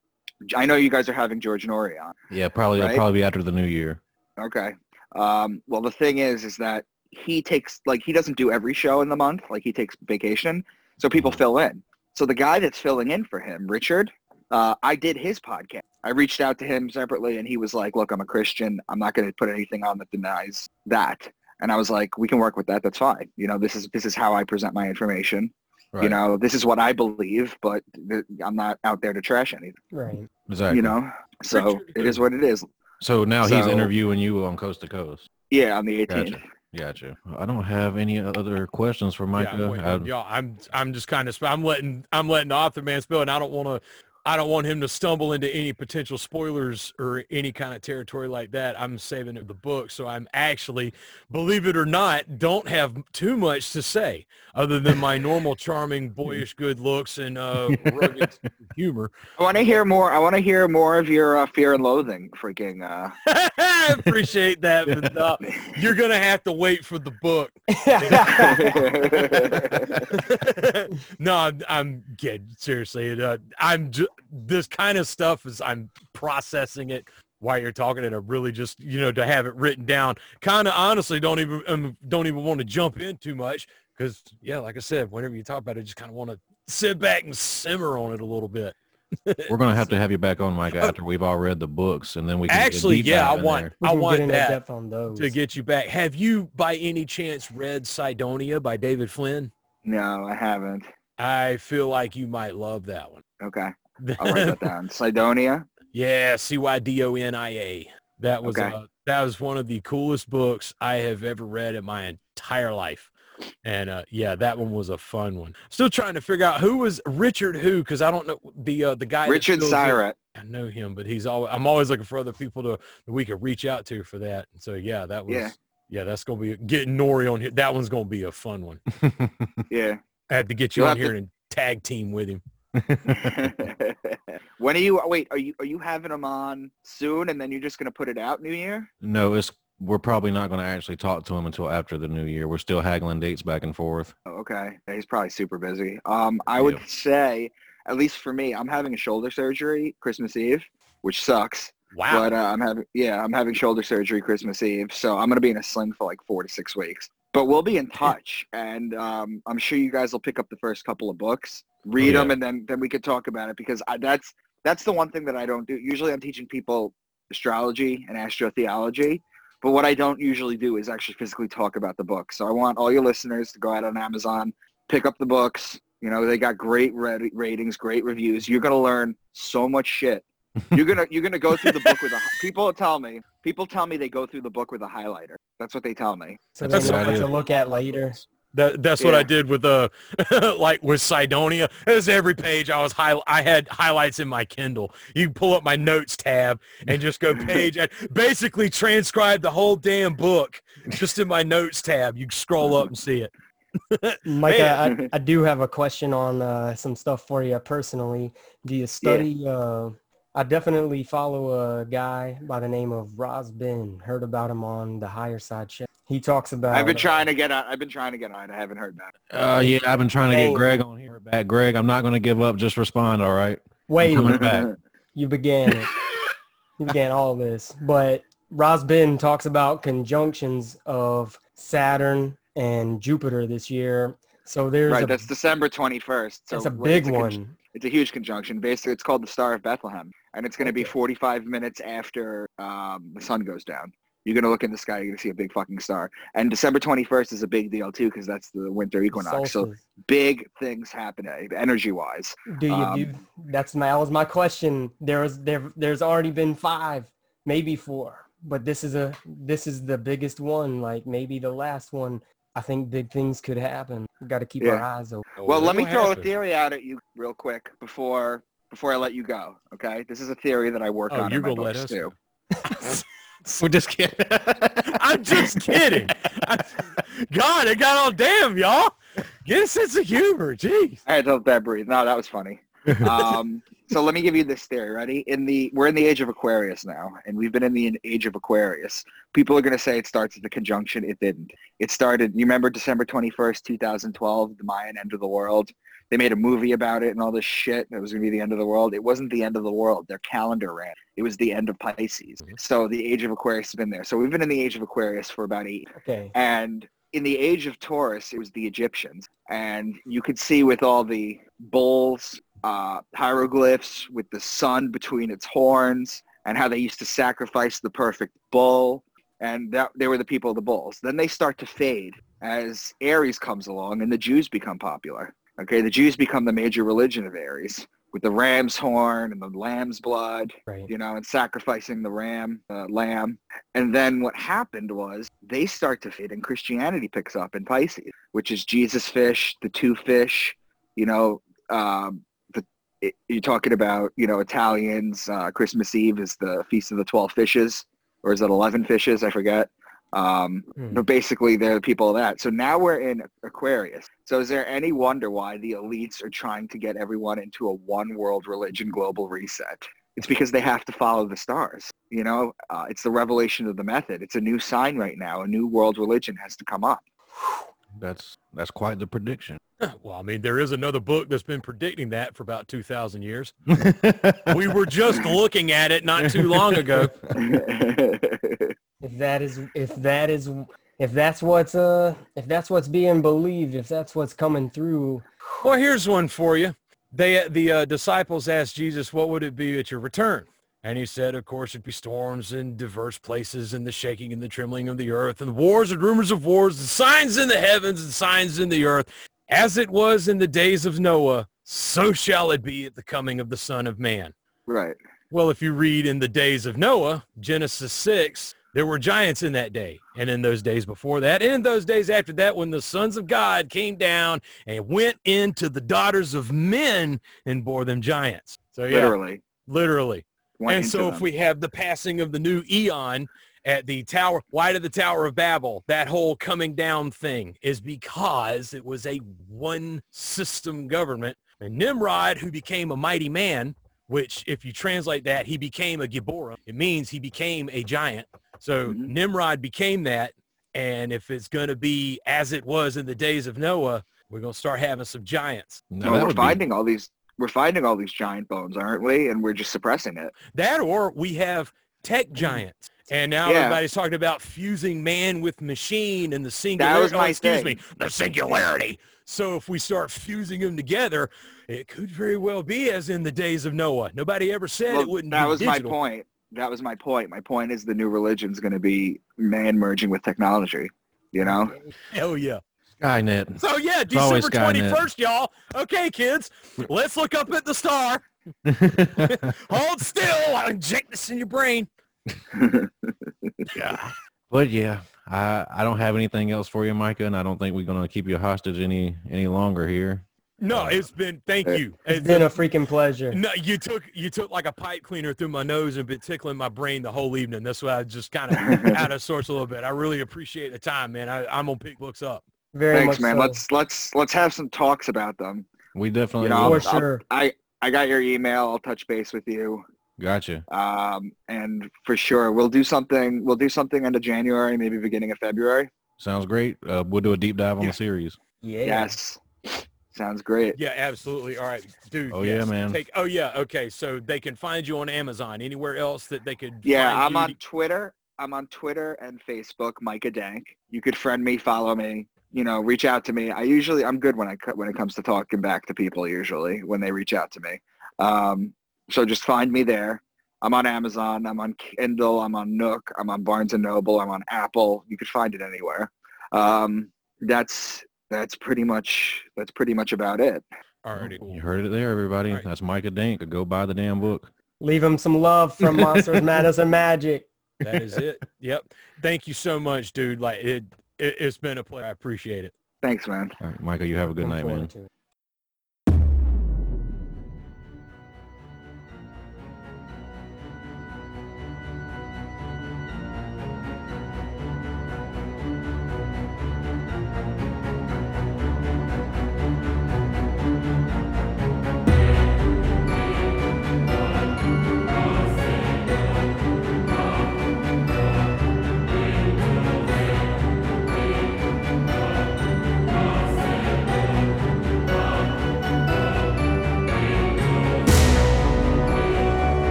Speaker 5: I know you guys are having George Noory on.
Speaker 4: yeah, probably.
Speaker 5: Right?
Speaker 4: probably be after the new year.
Speaker 5: Okay. Um, well, the thing is, is that he takes like he doesn't do every show in the month. Like he takes vacation, so people
Speaker 4: Mhm.
Speaker 5: fill in. So the guy that's filling in for him, Richard, uh, I did his podcast. I reached out to him separately, and he was like, "Look, I'm a Christian. I'm not going to put anything on that denies that." And I was like, "We can work with that. That's fine. You know, this is this is how I present my information.
Speaker 4: Right.
Speaker 5: You know, this is what I believe, but th- I'm not out there to trash anything.
Speaker 7: Right.
Speaker 4: exactly.
Speaker 5: You know, so
Speaker 6: Richard
Speaker 5: it is what it is.
Speaker 4: So now he's interviewing you on Coast to Coast.
Speaker 5: Yeah, on the 18th.
Speaker 4: Gotcha. Gotcha. I don't have any other questions for Micah.
Speaker 6: Yeah, wait,
Speaker 4: I-
Speaker 6: yeah, I'm I'm just kind of I'm letting I'm letting the author man spill, and I don't want to I don't want him to stumble into any potential spoilers or any kind of territory like that. I'm saving it the book, so I'm actually, believe it or not, don't have too much to say other than my normal charming, boyish good looks and uh, rugged humor.
Speaker 5: I want to hear more. I want to hear more of your uh, fear and loathing. Freaking. Uh,
Speaker 6: I appreciate that, but uh, you're gonna have to wait for the book. no, I'm, I'm kidding. Seriously, uh, I'm ju- this kind of stuff is I'm processing it while you're talking, and I really just you know to have it written down. Kind of honestly, don't even um, don't even want to jump in too much because yeah, like I said, whenever you talk about it, just kind of want to sit back and simmer on it a little bit.
Speaker 4: We're gonna have to have you back on, Mike after we've all read the books, and then we can
Speaker 6: Actually, yeah, I want
Speaker 4: there.
Speaker 6: I want that
Speaker 7: depth on those.
Speaker 6: to get you back. Have you by any chance read Cydonia by David Flynn?
Speaker 5: no, I haven't.
Speaker 6: I feel like you might love that one.
Speaker 5: Okay, I'll write that down. Cydonia.
Speaker 6: Yeah, C Y D O N I A. That was
Speaker 5: Okay.
Speaker 6: uh, that was one of the coolest books I have ever read in my entire life. And uh, yeah, that one was a fun one. Still trying to figure out who was Richard who because I don't know the uh, the guy.
Speaker 5: Richard Syatt.
Speaker 6: I know him, but he's always I'm always looking for other people to that we could reach out to for that. And so yeah, that was
Speaker 5: Yeah.
Speaker 6: yeah, that's gonna be getting Noory on here. That one's gonna be a fun one.
Speaker 5: Yeah.
Speaker 6: I had to get you
Speaker 5: You'll
Speaker 6: on
Speaker 5: have to-
Speaker 6: here and tag team with him.
Speaker 5: when are you? Wait, are you are you having them on soon, and then you're just gonna put it out New Year?
Speaker 4: no, it's we're probably not going to actually talk to him until after the new year. We're still haggling dates back and forth.
Speaker 5: Oh, okay, he's probably super busy. Um, I
Speaker 4: Yeah.
Speaker 5: would say, at least for me, I'm having a shoulder surgery Christmas Eve, which sucks.
Speaker 6: Wow.
Speaker 5: But uh, I'm having yeah, I'm having shoulder surgery Christmas Eve, so I'm gonna be in a sling for like four to six weeks. But we'll be in touch, and um, I'm sure you guys will pick up the first couple of books, read oh,
Speaker 4: yeah.
Speaker 5: them, and then then we could talk about it because I, that's that's the one thing that I don't do. Usually, I'm teaching people astrology and astrotheology, but what I don't usually do is actually physically talk about the book. So I want all your listeners to go out on Amazon, pick up the books. You know, they got great rat- ratings, great reviews. You're gonna learn so much shit. You're gonna you're gonna go through the book with a. People tell me. People tell me they go through the book with a highlighter. That's what they tell me.
Speaker 7: so
Speaker 4: That's
Speaker 7: they
Speaker 4: a
Speaker 7: know to look at later.
Speaker 6: That that's what I did with uh like with Cydonia. It was every page I was high I had highlights in my Kindle. You pull up my notes tab and just go page and basically transcribe the whole damn book just in my notes tab. You scroll up and see it.
Speaker 7: Micah, I, I do have a question on uh, some stuff for you personally. Do you study? Uh, I definitely follow a guy by the name of Roz Ben. Heard about him on the Higher Side Show. He talks about.
Speaker 5: I've been trying to get on. I've been trying to get on. I haven't heard back.
Speaker 4: Uh, yeah, I've been trying to get Greg on here back. Greg, I'm not going to give up. Just respond, all right?
Speaker 7: Wait,
Speaker 4: coming back.
Speaker 7: you began it. You began all of this, but Roz Ben talks about conjunctions of Saturn and Jupiter this year. So there's
Speaker 5: right.
Speaker 7: a
Speaker 5: that's December 21st. So
Speaker 7: that's a big
Speaker 5: it's con-
Speaker 7: one.
Speaker 5: It's a huge conjunction. Basically, it's called the Star of Bethlehem, and it's going to be 45 minutes after um, the sun goes down. You're gonna look in the sky, you're gonna see a big fucking star. And December 21st is a big deal too because that's the winter equinox. So big things happen energy wise.
Speaker 7: Do you
Speaker 5: Um,
Speaker 7: do? That's my that was my question. There was there there's already been five, maybe four, but this is a this is the biggest one. Like maybe the last one. I think big things could happen. We've got to keep our eyes open.
Speaker 5: Well, let me throw a theory out at you real quick before before I let you go. Okay, this is a theory that I work
Speaker 6: Oh,
Speaker 5: on
Speaker 6: you're
Speaker 5: in
Speaker 6: gonna let us
Speaker 5: too.
Speaker 4: We're just kidding.
Speaker 6: I'm just kidding. I- God, it got all damn, y'all. Get a sense of humor. Jeez.
Speaker 5: I had to let that breathe. No, that was funny. Um, so let me give you this theory. Ready? In the we're in the age of Aquarius now, and we've been in the age of Aquarius. People are going to say it starts at the conjunction. It didn't. It started. You remember December twenty first, two thousand twelve, the Mayan end of the world. They made a movie about it and all this shit. That was going to be the end of the world. It wasn't the end of the world. Their calendar ran. It was the end of Pisces. So the age of Aquarius has been there. So we've been in the age of Aquarius for about eight
Speaker 7: Okay.
Speaker 5: and in the age of Taurus, it was the Egyptians. And you could see with all the bulls, uh, hieroglyphs with the sun between its horns and how they used to sacrifice the perfect bull. And that, they were the people of the bulls. Then they start to fade as Aries comes along and the Jews become popular. Okay, the Jews become the major religion of Aries with the ram's horn and the lamb's blood
Speaker 7: Right.
Speaker 5: you know, and sacrificing the ram, uh, lamb. And then what happened was they start to fade and Christianity picks up in Pisces, which is Jesus fish, the two fish, you know, um, the, it, you're talking about, you know, Italians, uh, Christmas Eve is the Feast of the 12 Fishes, or is it 11 fishes? I forget. Um,
Speaker 7: Hmm.
Speaker 5: but basically they're the people of that. So now we're in Aquarius. So is there any wonder why the elites are trying to get everyone into a one world religion global reset? It's because they have to follow the stars. You know, uh, it's the revelation of the method. It's a new sign right now. A new world religion has to come up.
Speaker 4: That's that's quite the prediction.
Speaker 6: Well, I mean, there is another book that's been predicting that for about 2,000 years. We were just looking at it not too long ago.
Speaker 7: If that is if that is if that's what's uh if that's what's being believed, if that's what's coming through,
Speaker 6: Well, here's one for you. They, the uh, disciples asked Jesus, what would it be at your return? And he said, of course, it'd be storms in diverse places and the shaking and the trembling of the earth and wars and rumors of wars and signs in the heavens and signs in the earth. As it was in the days of Noah, so shall it be at the coming of the Son of Man.
Speaker 5: right.
Speaker 6: Well, if you read in the days of Noah, Genesis 6, there were giants in that day and in those days before that and in those days after that when the sons of God came down and went into the daughters of men and bore them giants. So yeah, literally.
Speaker 5: Literally. Went
Speaker 6: And so if we have the passing of the new eon at the tower, why did the Tower of Babel, that whole coming down thing is because it was a one system government. And Nimrod, who became a mighty man, which if you translate that, he became a Gibora. It means he became a giant. So
Speaker 5: Mhm.
Speaker 6: Nimrod became that. And if it's going to be as it was in the days of Noah, we're going to start having some giants.
Speaker 5: No,
Speaker 4: that
Speaker 5: we're
Speaker 4: would be-
Speaker 5: finding all these we're finding all these giant bones, aren't we? And we're just suppressing it.
Speaker 6: That or we have tech giants. And now
Speaker 5: Yeah.
Speaker 6: everybody's talking about fusing man with machine and the singularity.
Speaker 5: That was my
Speaker 6: excuse
Speaker 5: thing.
Speaker 6: me, the singularity. So if we start fusing them together, it could very well be as in the days of Noah. Nobody ever said
Speaker 5: Well,
Speaker 6: it wouldn't
Speaker 5: that
Speaker 6: be
Speaker 5: was
Speaker 6: digital.
Speaker 5: my point. That was my point. My point is the new religion's going to be man merging with technology. You know,
Speaker 6: Hell yeah.
Speaker 4: Skynet.
Speaker 6: So yeah,
Speaker 4: always
Speaker 6: December 21st, y'all. Okay, kids, let's look up at the star. Hold still. I'll inject this in your brain.
Speaker 4: yeah. But yeah, I I don't have anything else for you, Micah, and I don't think we're gonna keep you hostage any any longer here.
Speaker 6: No, it's been, thank you.
Speaker 7: it's been a freaking pleasure.
Speaker 6: No, you took you took like a pipe cleaner through my nose and been tickling my brain the whole evening. That's why I just kind of out of sorts a little bit. I really appreciate the time, man. I, I'm gonna pick books up.
Speaker 7: Very
Speaker 5: thanks,
Speaker 7: much
Speaker 5: man.
Speaker 7: so.
Speaker 5: Let's let's let's have some talks about them.
Speaker 4: We definitely
Speaker 5: You know.
Speaker 7: For
Speaker 5: I'll-
Speaker 7: sure.
Speaker 5: I I got your email. I'll touch base with you.
Speaker 4: Gotcha.
Speaker 5: Um, and for sure, we'll do something. We'll do something end of January, maybe beginning of February.
Speaker 4: Sounds great. Uh, we'll do a deep dive on
Speaker 6: Yeah.
Speaker 4: the series.
Speaker 7: Yeah.
Speaker 5: Yes, sounds great.
Speaker 6: Yeah, absolutely. All right, dude.
Speaker 4: Oh, yeah, man.
Speaker 6: Take, oh yeah, okay. So they can find you on Amazon. Anywhere else that they could?
Speaker 5: Yeah,
Speaker 6: find
Speaker 5: I'm
Speaker 6: you
Speaker 5: on Twitter. I'm on Twitter and Facebook, Micah Dank. You could friend me, follow me. You know, reach out to me. I usually I'm good when I when it comes to talking back to people. Usually when they reach out to me. Um, so just find me there. I'm on Amazon. I'm on Kindle. I'm on Nook. I'm on Barnes and Noble. I'm on Apple. You can find it anywhere. Um, that's that's pretty much that's pretty much about it.
Speaker 6: Alrighty.
Speaker 4: You heard it there, everybody.
Speaker 6: All right.
Speaker 4: That's Micah Dank. Go buy the damn book.
Speaker 7: Leave him some love from Monsters, Madness, and Magic.
Speaker 6: That is it. Yep. Thank you so much, dude. Like it, it it's been a pleasure. I appreciate it.
Speaker 5: Thanks, man.
Speaker 4: All right, Micah, you have a good
Speaker 7: Looking
Speaker 4: night, man.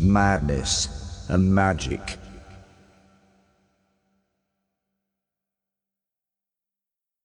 Speaker 3: Madness, and magic.